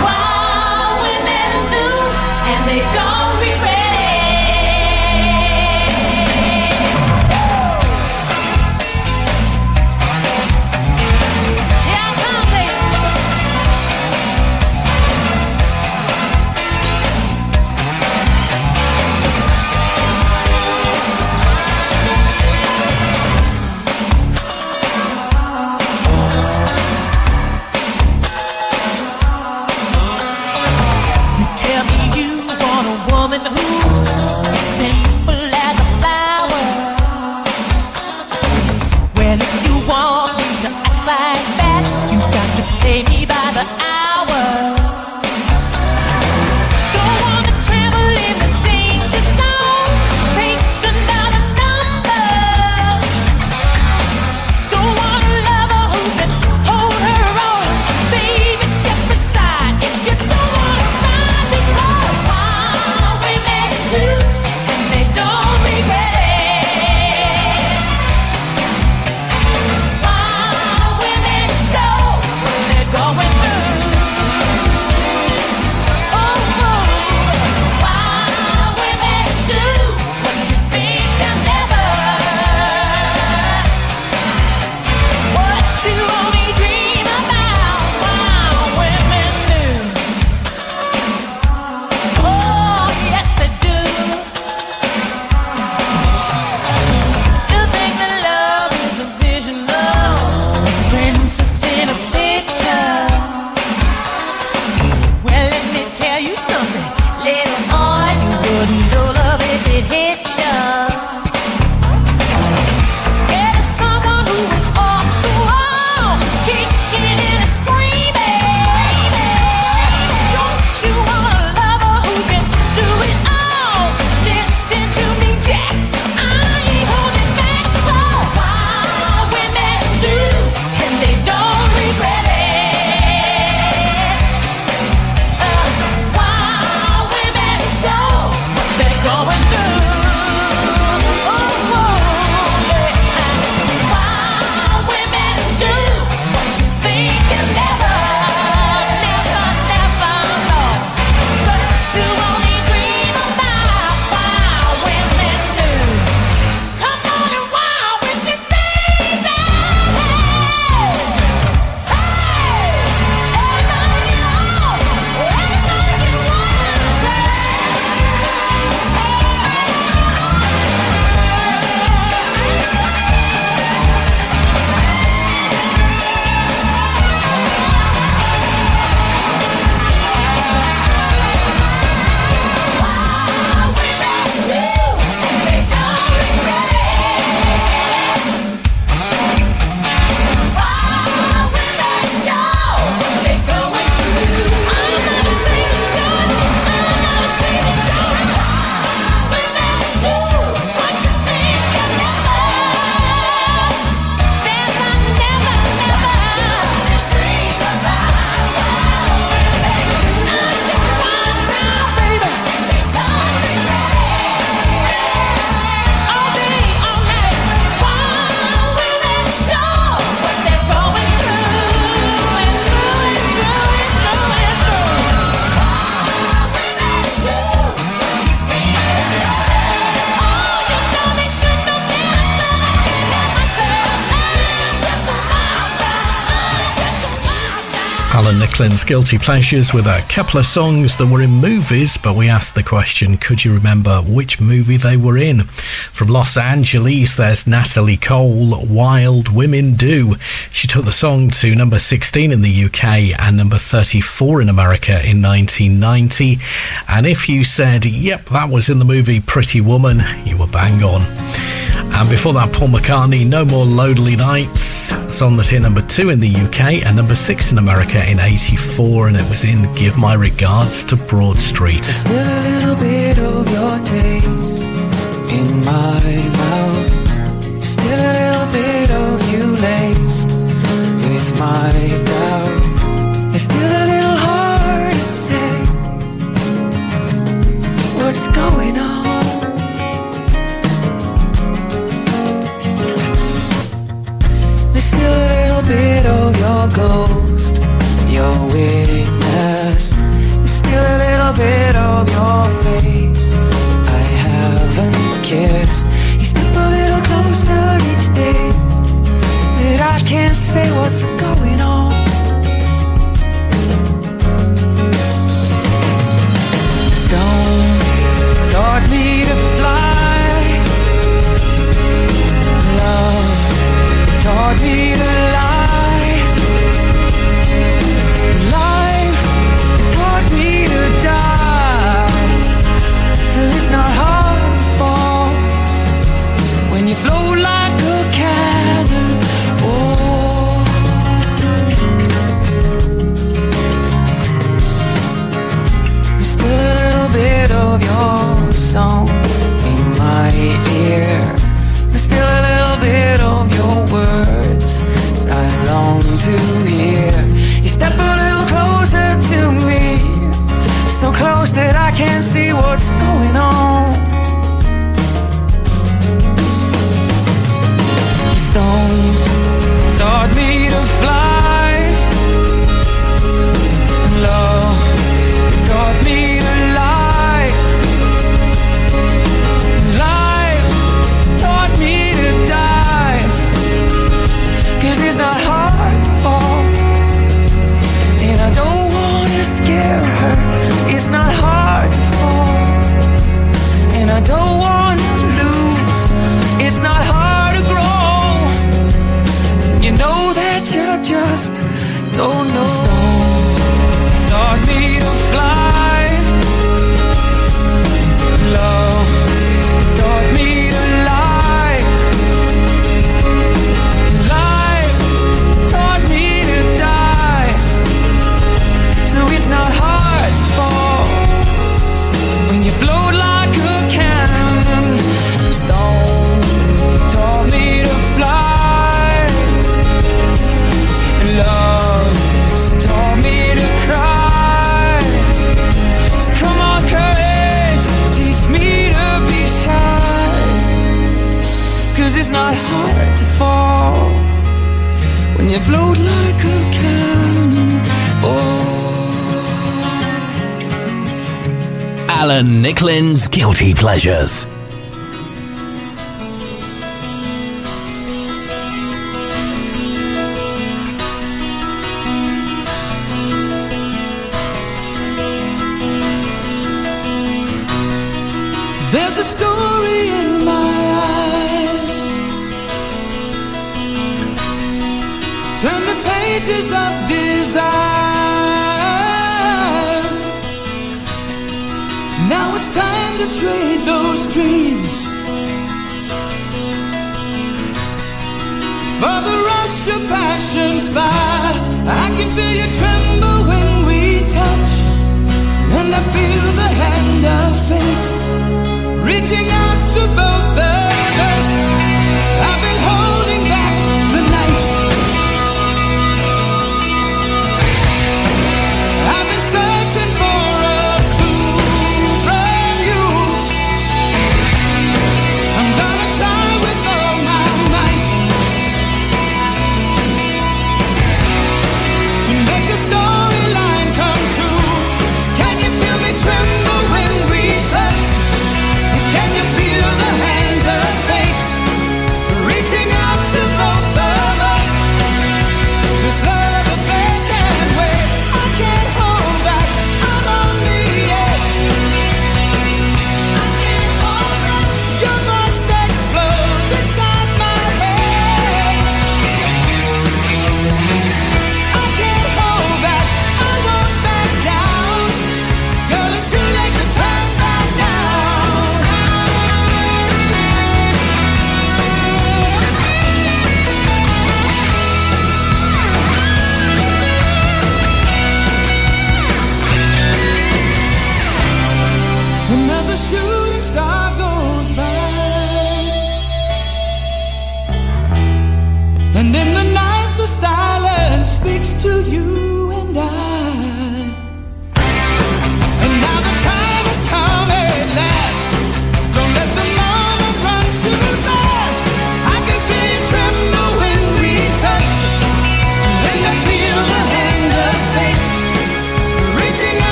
Franklin's Guilty Pleasures with a couple of songs that were in movies, but we asked the question could you remember which movie they were in? From Los Angeles, there's Natalie Cole, Wild Women Do. She took the song to number 16 in the UK and number 34 in America in 1990. And if you said, yep, that was in the movie Pretty Woman, you were bang on. And before that, Paul McCartney, No More Lonely Nights that's on the hit number two in the UK and number six in America in 84, and it was in Give My Regards to Broad Street. A little bit of your taste in my mouth, still a little bit of you laced with my doubt, still a pleasures.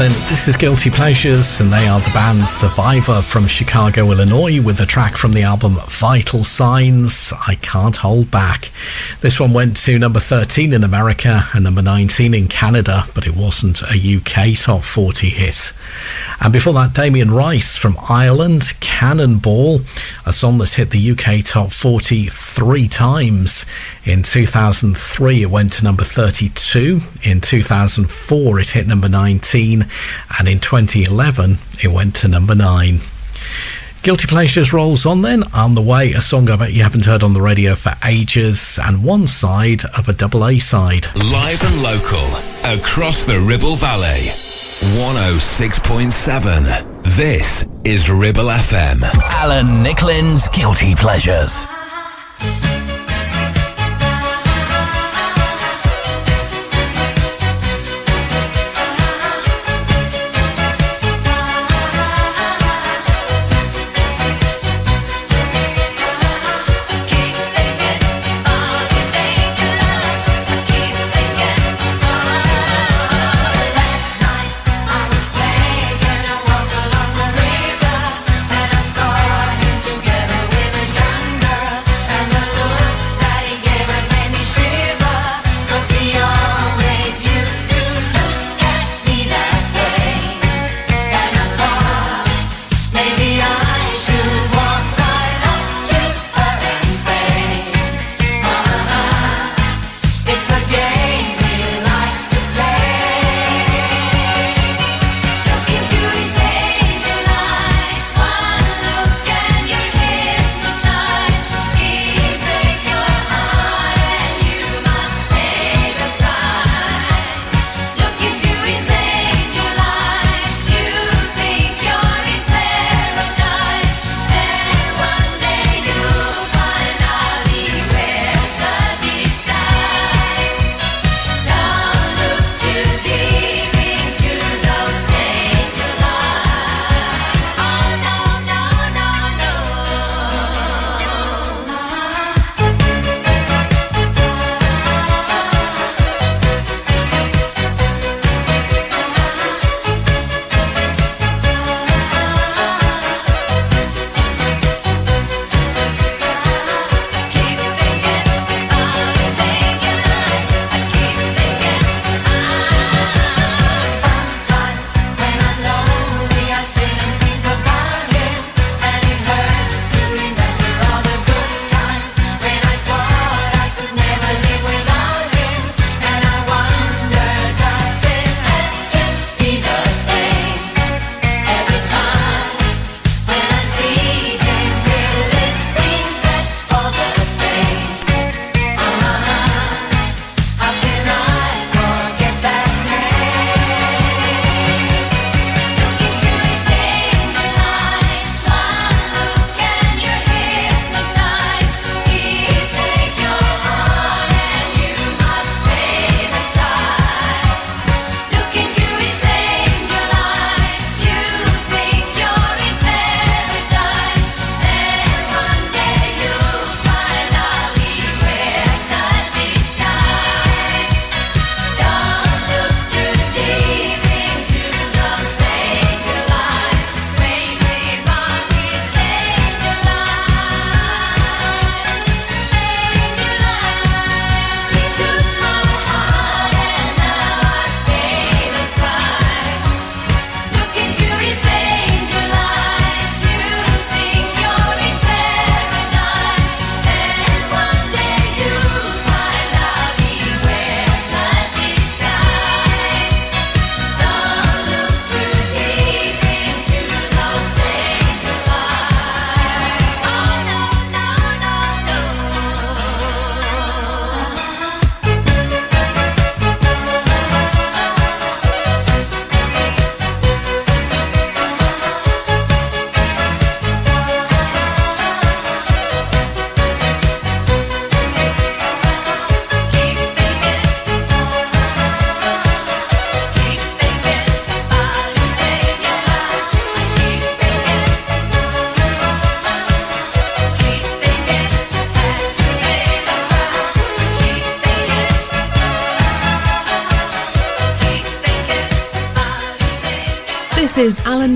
Nicklin. This is Guilty Pleasures, and they are the band Survivor from Chicago, Illinois, with a track from the album Vital Signs I Can't Hold Back. This one went to number 13 in America and number 19 in Canada, but it wasn't a UK top 40 hit. And before that, Damien Rice from Ireland, Cannonball, a song that hit the UK top 40 three times. In 2003, it went to number 32. In 2004, it hit number 19. And in 2011, it went to number 9. Guilty Pleasures rolls on then. On the way, a song I bet you haven't heard on the radio for ages, and one side of a double A side. Live and local, across the Ribble Valley. 106.7. This is Ribble FM. Alan Nicklin's Guilty Pleasures.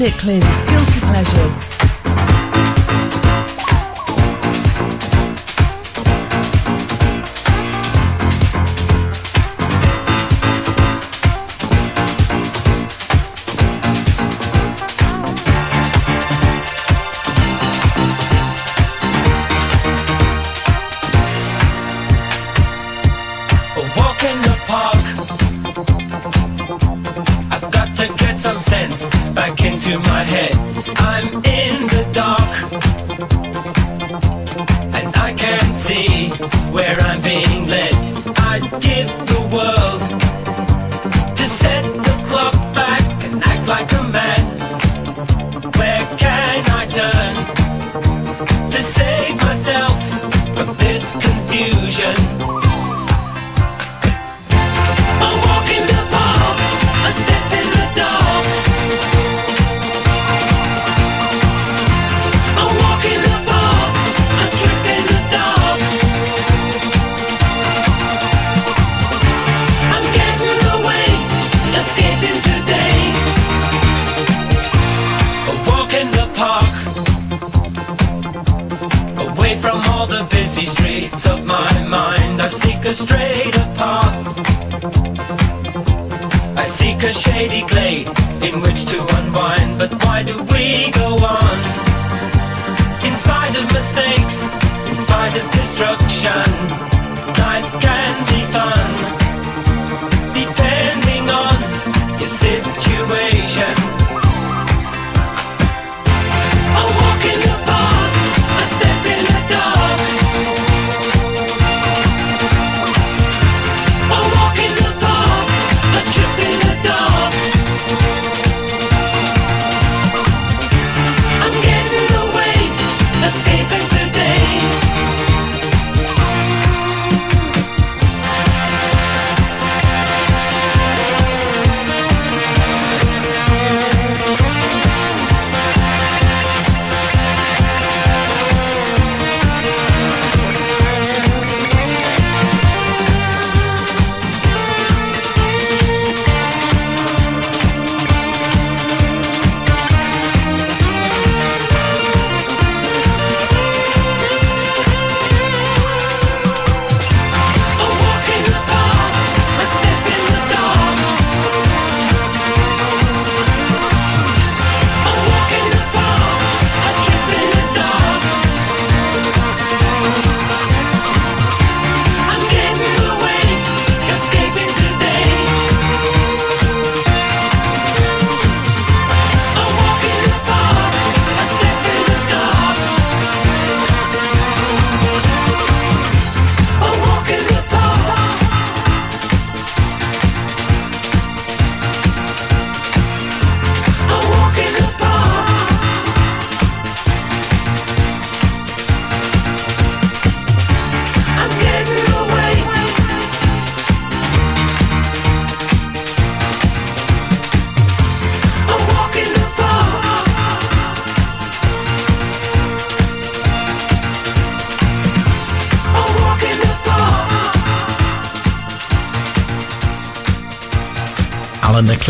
it clean.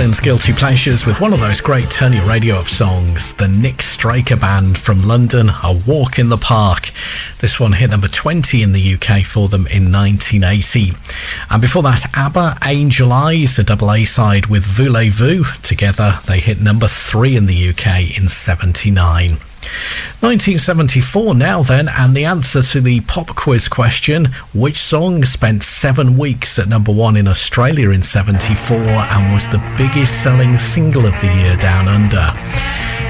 Guilty Pleasures with one of those great Turn Your Radio Up songs, the Nick Straker Band from London, A Walk in the Park. This one hit number 20 in the UK for them in 1980. And before that, ABBA Angel Eyes, a double A side with Voulez-Vous. Together, they hit number 3 in the UK in 79. 1974 now then, and the answer to the pop quiz question, which song spent seven weeks at number one in Australia in 74 and was the biggest selling single of the year down under?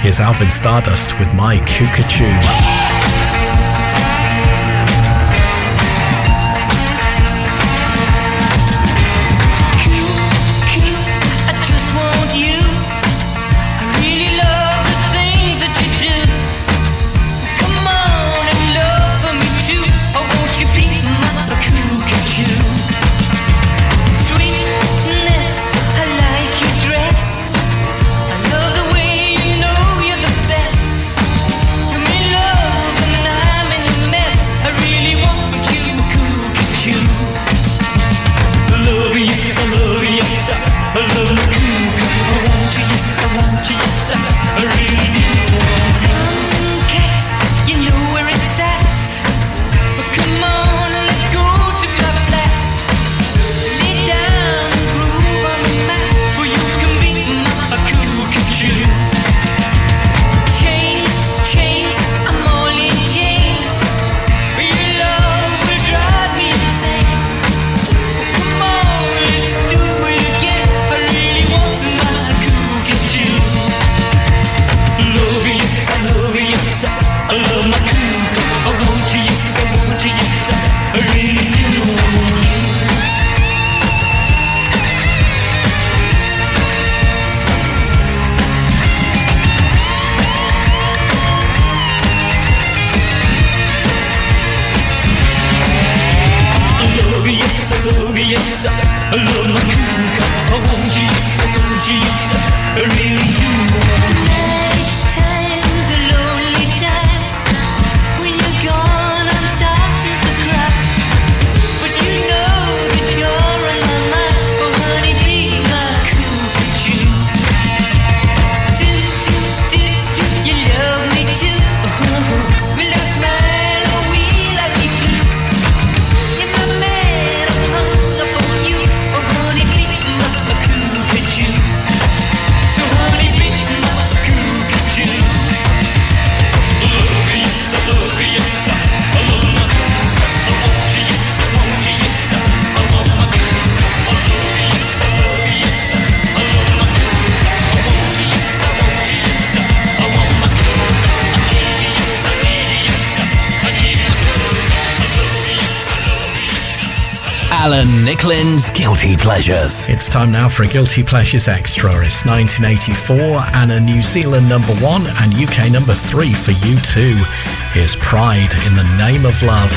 Here's Alvin Stardust with My Coo Ca Choo. Alan Nicklin's Guilty Pleasures. It's time now for a Guilty Pleasures Extra. It's 1984 and a New Zealand number one and UK number three for U2. Here's Pride in the Name of Love.